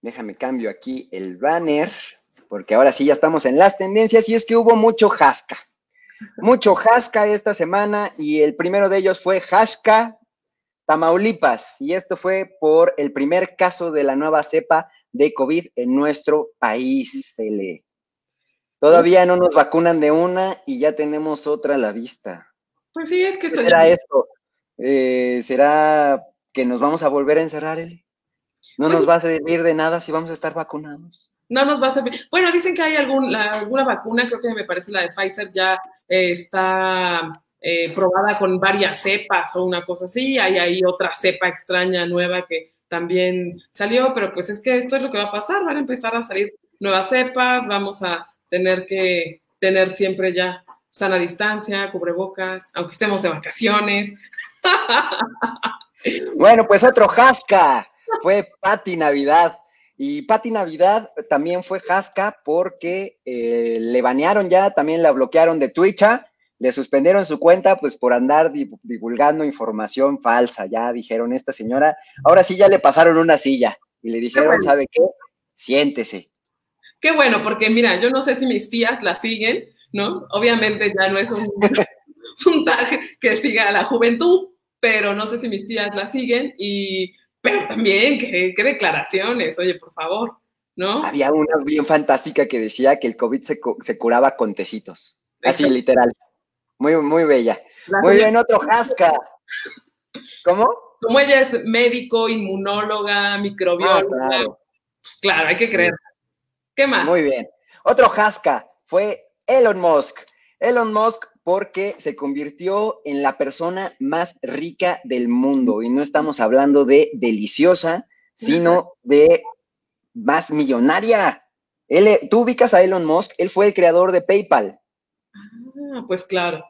[SPEAKER 1] Déjame cambio aquí el banner, porque ahora sí ya estamos en las tendencias y es que hubo mucho jasca. Mucho Jasca esta semana y el primero de ellos fue Jasca, Tamaulipas. Y esto fue por el primer caso de la nueva cepa de COVID en nuestro país. Todavía no nos vacunan de una y ya tenemos otra a la vista.
[SPEAKER 2] Pues sí, es que
[SPEAKER 1] ¿Qué será esto? Eh, ¿Será que nos vamos a volver a encerrar, Eli? ¿No pues nos va a servir de nada si vamos a estar vacunados?
[SPEAKER 2] No nos va a servir. Bueno, dicen que hay algún, alguna vacuna, creo que me parece la de Pfizer, ya está eh, probada con varias cepas o una cosa así, hay ahí otra cepa extraña nueva que también salió, pero pues es que esto es lo que va a pasar, van a empezar a salir nuevas cepas, vamos a tener que tener siempre ya sana distancia, cubrebocas, aunque estemos de vacaciones.
[SPEAKER 1] Bueno, pues otro jasca, fue Pati Navidad. Y Pati Navidad también fue jasca porque eh, le banearon ya, también la bloquearon de Twitch, le suspendieron su cuenta pues por andar divulgando información falsa. Ya dijeron, esta señora, ahora sí ya le pasaron una silla y le dijeron, ¿sabe qué? Siéntese.
[SPEAKER 2] Qué bueno, porque mira, yo no sé si mis tías la siguen, ¿no? Obviamente ya no es un, un tag que siga a la juventud, pero no sé si mis tías la siguen y pero también, qué, declaraciones, oye, por favor, ¿no?
[SPEAKER 1] Había una bien fantástica que decía que el COVID se, curaba con tecitos. Así, literal. Muy, muy bella. muy bien, otro Jasca. ¿Cómo?
[SPEAKER 2] Como ella es médico, inmunóloga, microbióloga. Ah, claro. Pues claro, hay que creer. ¿Qué más?
[SPEAKER 1] Muy bien. Otro Jasca fue Elon Musk. Elon Musk porque se convirtió en la persona más rica del mundo y no estamos hablando de deliciosa, sino de más millonaria. Él, Tú ubicas a Elon Musk, él fue el creador de PayPal.
[SPEAKER 2] Ah, pues claro.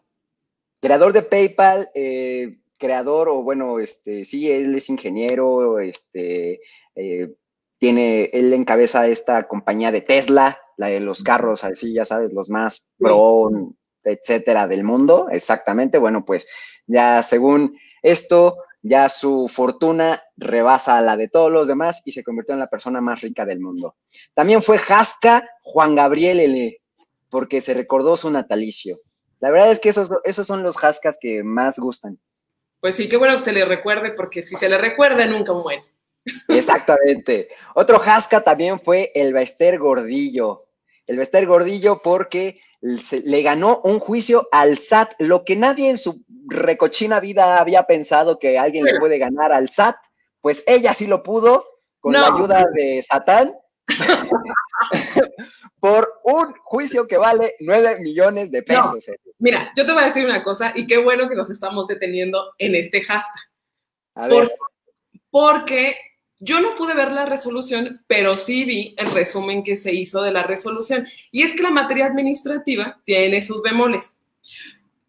[SPEAKER 1] Creador de PayPal, eh, creador, o bueno, este, sí, él es ingeniero, este, eh, tiene, él encabeza esta compañía de Tesla, la de los carros, así ya sabes, los más pro, etcétera, del mundo, exactamente. Bueno, pues ya según esto, ya su fortuna rebasa a la de todos los demás y se convirtió en la persona más rica del mundo. También fue Jasca Juan Gabriel porque se recordó su natalicio. La verdad es que esos, esos son los Jascas que más gustan.
[SPEAKER 2] Pues sí, qué bueno que se le recuerde, porque si se le recuerda, nunca muere.
[SPEAKER 1] Exactamente. Otro Jasca también fue el Bester Gordillo. El Bester Gordillo porque le ganó un juicio al SAT, lo que nadie en su recochina vida había pensado que alguien le puede ganar al SAT, pues ella sí lo pudo con la ayuda de Satán por un juicio que vale 9 millones de pesos.
[SPEAKER 2] Mira, yo te voy a decir una cosa y qué bueno que nos estamos deteniendo en este hashtag. A ver. porque yo no pude ver la resolución, pero sí vi el resumen que se hizo de la resolución. Y es que la materia administrativa tiene sus bemoles.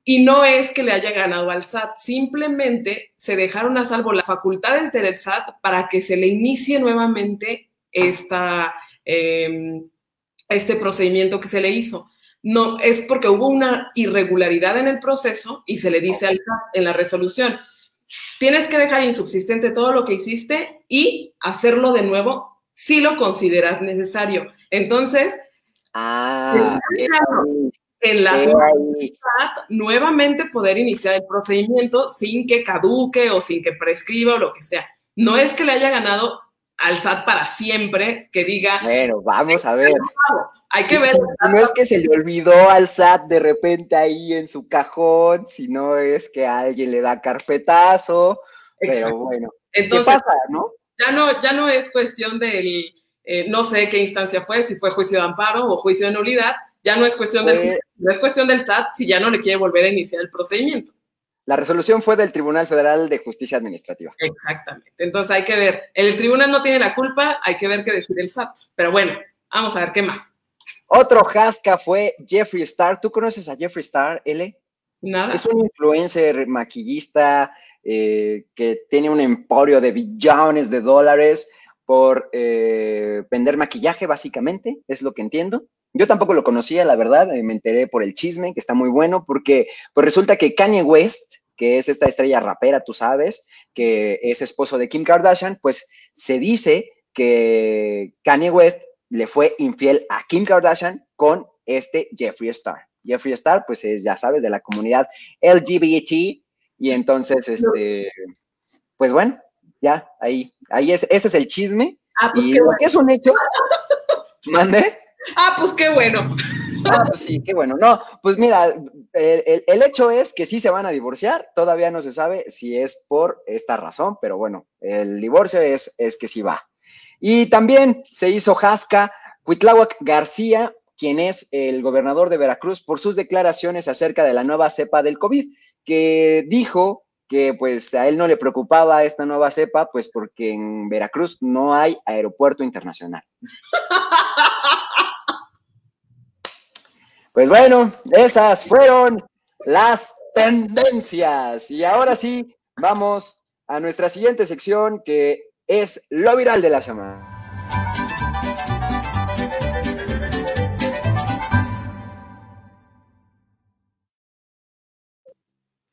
[SPEAKER 2] Y no es que le haya ganado al SAT, simplemente se dejaron a salvo las facultades del SAT para que se le inicie nuevamente em, este procedimiento que se le hizo. No, es porque hubo una irregularidad en el proceso y se le dice al SAT en la resolución, tienes que dejar insubsistente todo lo que hiciste y hacerlo de nuevo si lo consideras necesario. Entonces,
[SPEAKER 1] ah,
[SPEAKER 2] en la nuevamente poder iniciar el procedimiento sin que caduque o sin que prescriba o lo que sea. No es que le haya ganado al SAT para siempre, que diga...
[SPEAKER 1] Bueno, vamos a ver.
[SPEAKER 2] Hay que ver.
[SPEAKER 1] No es que se le olvidó al SAT de repente ahí en su cajón, sino es que alguien le da carpetazo, pero bueno.
[SPEAKER 2] Entonces, ¿qué pasa, no? Ya no, ya no es cuestión del, eh, no sé qué instancia fue, si fue juicio de amparo o juicio de nulidad, ya no es cuestión del, no es cuestión del SAT si ya no le quiere volver a iniciar el procedimiento.
[SPEAKER 1] La resolución fue del Tribunal Federal de Justicia Administrativa.
[SPEAKER 2] Exactamente. Entonces hay que ver, el tribunal no tiene la culpa, hay que ver qué decide el SAT. Pero bueno, vamos a ver qué más.
[SPEAKER 1] Otro jasca fue Jeffree Star. ¿Tú conoces a Jeffree Star, L?
[SPEAKER 2] Nada.
[SPEAKER 1] Es un influencer maquillista eh, que tiene un emporio de billones de dólares por eh, vender maquillaje, básicamente, es lo que entiendo. Yo tampoco lo conocía, la verdad, eh, me enteré por el chisme, que está muy bueno, porque pues resulta que Kanye West, que es esta estrella rapera, tú sabes, que es esposo de Kim Kardashian, pues se dice que Kanye West le fue infiel a Kim Kardashian con este Jeffree Star. Jeffree Star, pues es, ya sabes, de la comunidad LGBT, y entonces, este, pues bueno, ya, ahí, ahí es, ese es el chisme.
[SPEAKER 2] Ah, pues
[SPEAKER 1] y lo que es un hecho, mande.
[SPEAKER 2] Ah, pues qué bueno.
[SPEAKER 1] Ah, pues sí, qué bueno. No, pues mira, el, hecho es que sí se van a divorciar. Todavía no se sabe si es por esta razón, pero bueno, el divorcio es, es que sí va. Y también se hizo jasca Cuitláhuac García, quien es el gobernador de Veracruz, por sus declaraciones acerca de la nueva cepa del COVID, que dijo que pues a él no le preocupaba esta nueva cepa, pues porque en Veracruz no hay aeropuerto internacional. Pues bueno, esas fueron las tendencias. Y ahora sí, vamos a nuestra siguiente sección que es lo viral de la semana.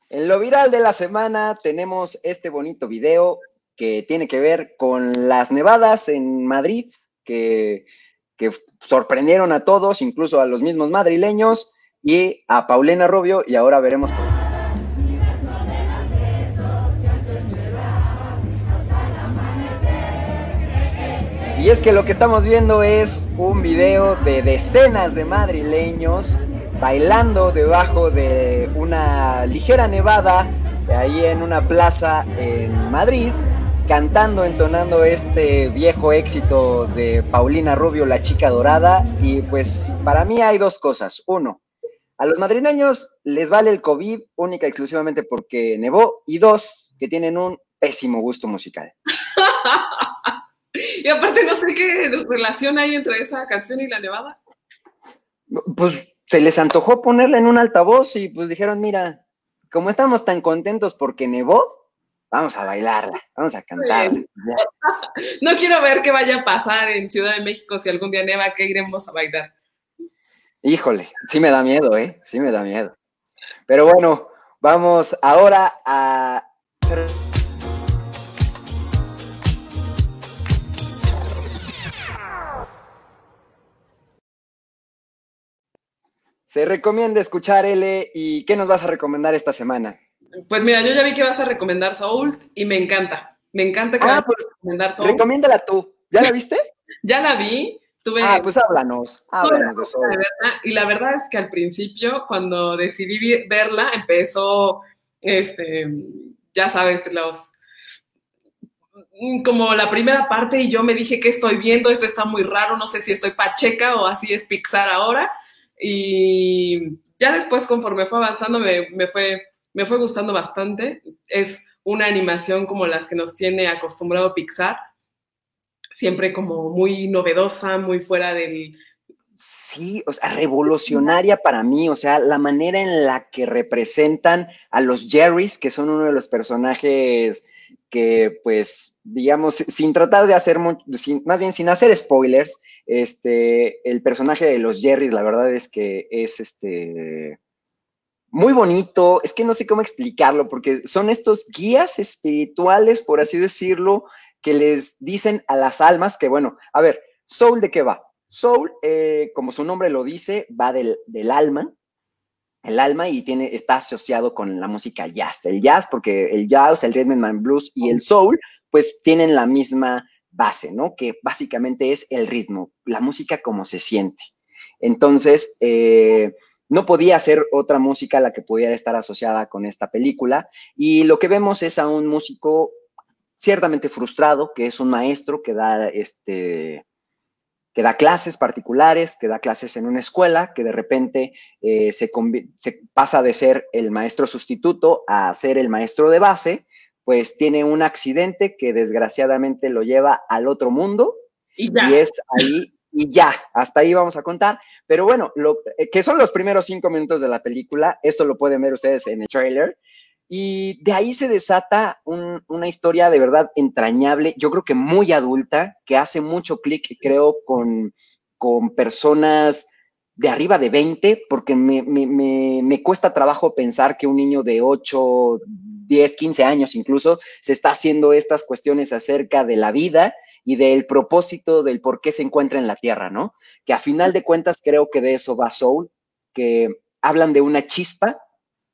[SPEAKER 1] En lo viral de la semana tenemos este bonito video que tiene que ver con las nevadas en Madrid, que que sorprendieron a todos, incluso a los mismos madrileños y a Paulina Rubio, y ahora veremos todo. Y es que lo que estamos viendo es un video de decenas de madrileños bailando debajo de una ligera nevada ahí en una plaza en Madrid cantando, entonando este viejo éxito de Paulina Rubio, La Chica Dorada. Y pues para mí hay dos cosas. Uno, a los madrileños les vale el COVID única y exclusivamente porque nevó. Y dos, que tienen un pésimo gusto musical.
[SPEAKER 2] y aparte no sé qué relación hay entre esa canción y la nevada.
[SPEAKER 1] Pues se les antojó ponerla en un altavoz y pues dijeron, mira, como estamos tan contentos porque nevó, vamos a bailarla, vamos a cantarla.
[SPEAKER 2] No quiero ver qué vaya a pasar en Ciudad de México si algún día neva, que iremos a bailar.
[SPEAKER 1] Híjole, sí me da miedo, ¿eh? Sí me da miedo. Pero bueno, vamos ahora a... Se recomienda escuchar L y ¿qué nos vas a recomendar esta semana?
[SPEAKER 2] Pues mira, yo ya vi que vas a recomendar Soul y me encanta. Me encanta que
[SPEAKER 1] ah, vas pues, a recomendar Soul. Recomiéndala tú. ¿Ya la viste?
[SPEAKER 2] ya la vi. Tuve
[SPEAKER 1] ah, pues háblanos. Háblanos de Soul.
[SPEAKER 2] y la verdad es que al principio, cuando decidí verla, empezó, este, ya sabes, los como la primera parte y yo me dije que estoy viendo, esto está muy raro, no sé si estoy pacheca o así es Pixar ahora. Y ya después, conforme fue avanzando, me, me fue me fue gustando bastante. Es una animación como las que nos tiene acostumbrado Pixar, siempre como muy novedosa, muy fuera del...
[SPEAKER 1] sí, o sea, revolucionaria para mí, o sea, la manera en la que representan a los Jerrys, que son uno de los personajes que, pues, digamos, sin tratar de hacer, más bien sin hacer spoilers, este, el personaje de los Jerrys, la verdad es que es, este, muy bonito, es que no sé cómo explicarlo, porque son estos guías espirituales, por así decirlo, que les dicen a las almas que, bueno, a ver, Soul de qué va? Soul, eh, como su nombre lo dice, va del, alma, el alma y tiene, está asociado con la música jazz. El jazz, porque el jazz, el rhythm and blues y el soul, pues tienen la misma base, ¿no? Que básicamente es el ritmo, la música como se siente. Entonces, eh, no podía ser otra música la que pudiera estar asociada con esta película. Y lo que vemos es a un músico ciertamente frustrado, que es un maestro que da este que da clases particulares, que da clases en una escuela, que de repente eh, se, pasa de ser el maestro sustituto a ser el maestro de base, pues tiene un accidente que desgraciadamente lo lleva al otro mundo y, es ahí y ya, hasta ahí vamos a contar. Pero bueno, lo, eh, que son los primeros cinco minutos de la película, esto lo pueden ver ustedes en el trailer, y de ahí se desata una historia de verdad entrañable, yo creo que muy adulta, que hace mucho clic, creo, con, con personas de arriba de 20, porque me, me, me, cuesta trabajo pensar que un niño de 8, 10, 15 años incluso se está haciendo estas cuestiones acerca de la vida y del propósito del por qué se encuentra en la Tierra, ¿no? Que a final de cuentas creo que de eso va Soul, que hablan de una chispa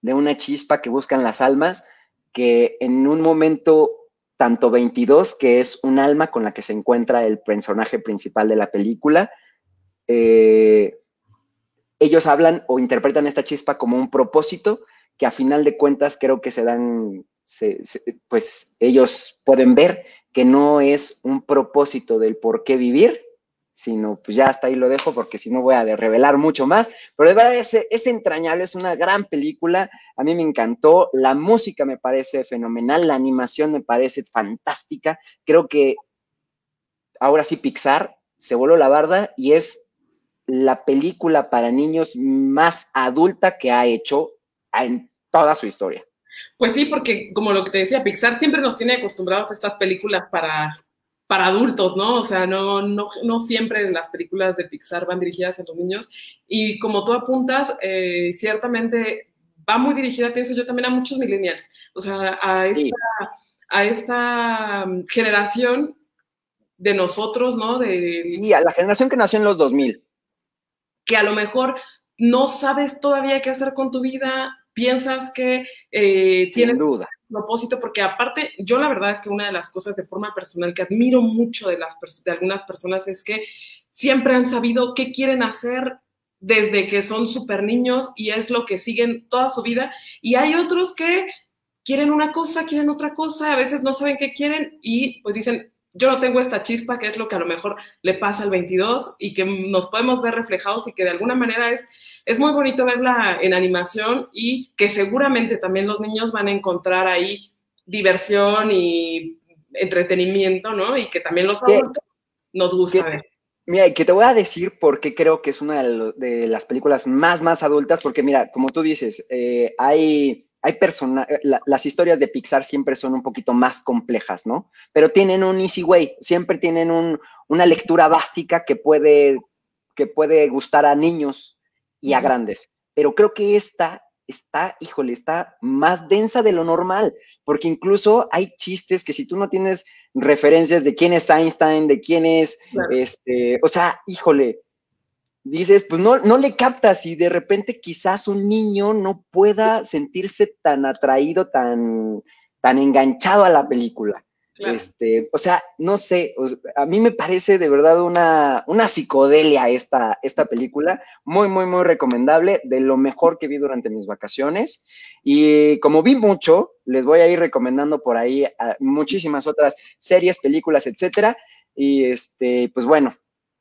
[SPEAKER 1] de una chispa que buscan las almas, que en un momento tanto 22, que es un alma con la que se encuentra el personaje principal de la película, eh, ellos hablan o interpretan esta chispa como un propósito que a final de cuentas creo que se dan, pues ellos pueden ver que no es un propósito del por qué vivir, sino pues ya hasta ahí lo dejo porque si no voy a revelar mucho más, pero de verdad es, es, entrañable, es una gran película, a mí me encantó, la música me parece fenomenal, la animación me parece fantástica, creo que ahora sí Pixar se voló la barda y es la película para niños más adulta que ha hecho en toda su historia.
[SPEAKER 2] Pues sí, porque como lo que te decía, Pixar siempre nos tiene acostumbrados a estas películas para para adultos, ¿no? O sea, no, no, no siempre las películas de Pixar van dirigidas a los niños. Y como tú apuntas, eh, ciertamente va muy dirigida, pienso yo, también a muchos millennials. O sea, a esta, a esta mm, generación de nosotros, ¿no? De,
[SPEAKER 1] sí, a la generación que nació en los 2000.
[SPEAKER 2] Que a lo mejor no sabes todavía qué hacer con tu vida, piensas que eh,
[SPEAKER 1] duda
[SPEAKER 2] propósito, porque aparte, yo la verdad es que una de las cosas de forma personal que admiro mucho de, las, de algunas personas es que siempre han sabido qué quieren hacer desde que son súper niños y es lo que siguen toda su vida. Y hay otros que quieren una cosa, quieren otra cosa, a veces no saben qué quieren y pues dicen, yo no tengo esta chispa, que es lo que a lo mejor le pasa al 22 y que nos podemos ver reflejados y que de alguna manera es, es muy bonito verla en animación y que seguramente también los niños van a encontrar ahí diversión y entretenimiento, ¿no? Y que también los adultos nos gusta ver.
[SPEAKER 1] Mira, que te voy a decir por qué creo que es una de, las películas más, más adultas, porque mira, como tú dices, eh, hay hay personas, eh, las historias de Pixar siempre son un poquito más complejas, ¿no? Pero tienen un easy way, siempre tienen una lectura básica que puede, que puede gustar a niños y a grandes. Pero creo que esta está, híjole, está más densa de lo normal, porque incluso hay chistes que si tú no tienes referencias de quién es Einstein, de quién es, este, o sea, híjole, dices, pues no, no le captas y de repente quizás un niño no pueda sentirse tan atraído, tan, tan enganchado a la película. Este, o sea, no sé, a mí me parece de verdad una, una psicodelia esta, esta película, muy, muy, muy recomendable, de lo mejor que vi durante mis vacaciones. Y como vi mucho, les voy a ir recomendando por ahí muchísimas otras series, películas, etcétera. Y este, pues bueno,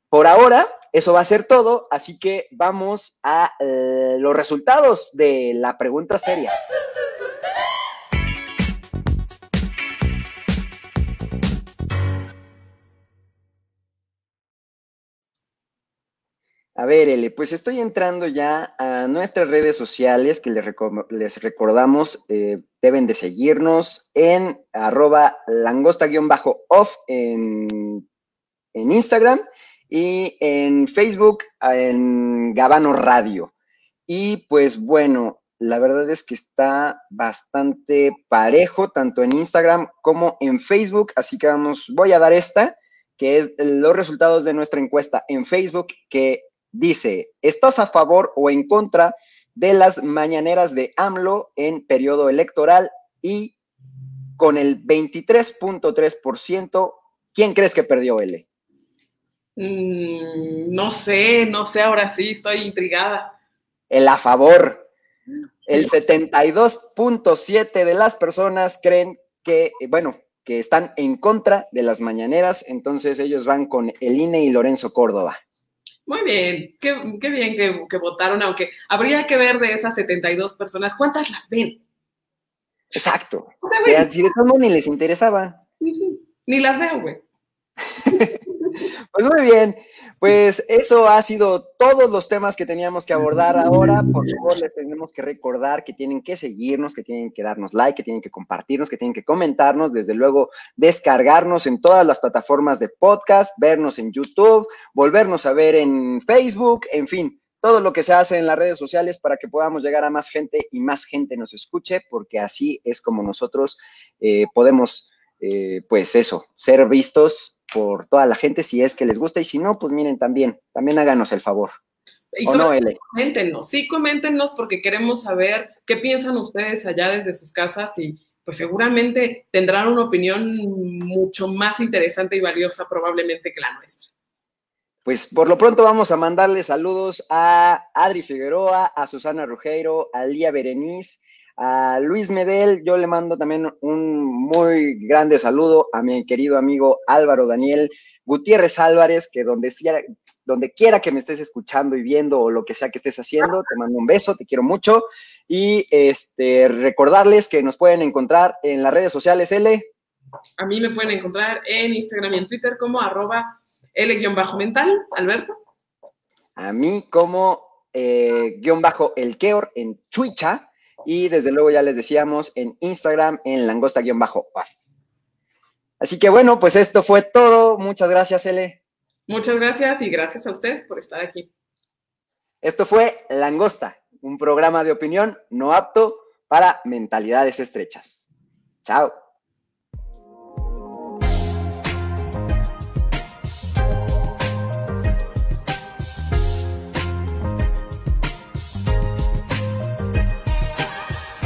[SPEAKER 1] por ahora, eso va a ser todo, así que vamos a eh, los resultados de la pregunta seria. A ver, Ele, pues estoy entrando ya a nuestras redes sociales que les, recordamos, eh, deben de seguirnos en arroba langosta-off en, en Instagram y en Facebook en Gabano Radio. Y pues bueno, la verdad es que está bastante parejo, tanto en Instagram como en Facebook, así que vamos, voy a dar esta, que es los resultados de nuestra encuesta en Facebook, que dice, ¿estás a favor o en contra de las mañaneras de AMLO en periodo electoral? Y con el 23.3%, ¿quién crees que perdió L?
[SPEAKER 2] Mm, no sé, no sé, ahora sí, estoy intrigada.
[SPEAKER 1] El a favor. El 72.7 de las personas creen que, bueno, que están en contra de las mañaneras, entonces ellos van con el INE y Lorenzo Córdoba.
[SPEAKER 2] Muy bien, qué, bien que, votaron, aunque habría que ver de esas 72 personas, ¿cuántas las ven?
[SPEAKER 1] Exacto. si de todo ni les interesaba.
[SPEAKER 2] Ni las veo, güey.
[SPEAKER 1] pues muy bien, pues eso ha sido todos los temas que teníamos que abordar ahora. Por favor, les tenemos que recordar que tienen que seguirnos, que tienen que darnos like, que tienen que compartirnos, que tienen que comentarnos, desde luego descargarnos en todas las plataformas de podcast, vernos en YouTube, volvernos a ver en Facebook, en fin, todo lo que se hace en las redes sociales para que podamos llegar a más gente y más gente nos escuche, porque así es como nosotros eh, podemos, eh, pues eso, ser vistos por toda la gente si es que les gusta y si no, pues miren también, también háganos el favor.
[SPEAKER 2] Y ¿O no, L? Coméntenos, sí, coméntenos porque queremos saber qué piensan ustedes allá desde sus casas y pues seguramente tendrán una opinión mucho más interesante y valiosa probablemente que la nuestra.
[SPEAKER 1] Pues por lo pronto vamos a mandarle saludos a Adri Figueroa, a Susana Rugeiro, a Lía Berenice, a Luis Medel, yo le mando también un muy grande saludo a mi querido amigo Álvaro Daniel Gutiérrez Álvarez, que donde, donde quiera que me estés escuchando y viendo o lo que sea que estés haciendo, te mando un beso, te quiero mucho. Y este, recordarles que nos pueden encontrar en las redes sociales L.
[SPEAKER 2] A mí me pueden encontrar en Instagram y en Twitter como arroba L-mental, Alberto.
[SPEAKER 1] A mí como eh, guion bajo el Keor en Twitter y desde luego ya les decíamos en Instagram en langosta-paz. Así que bueno, pues esto fue todo. Muchas gracias, Ele.
[SPEAKER 2] Muchas gracias y gracias a ustedes por estar aquí.
[SPEAKER 1] Esto fue Langosta, un programa de opinión no apto para mentalidades estrechas. Chao.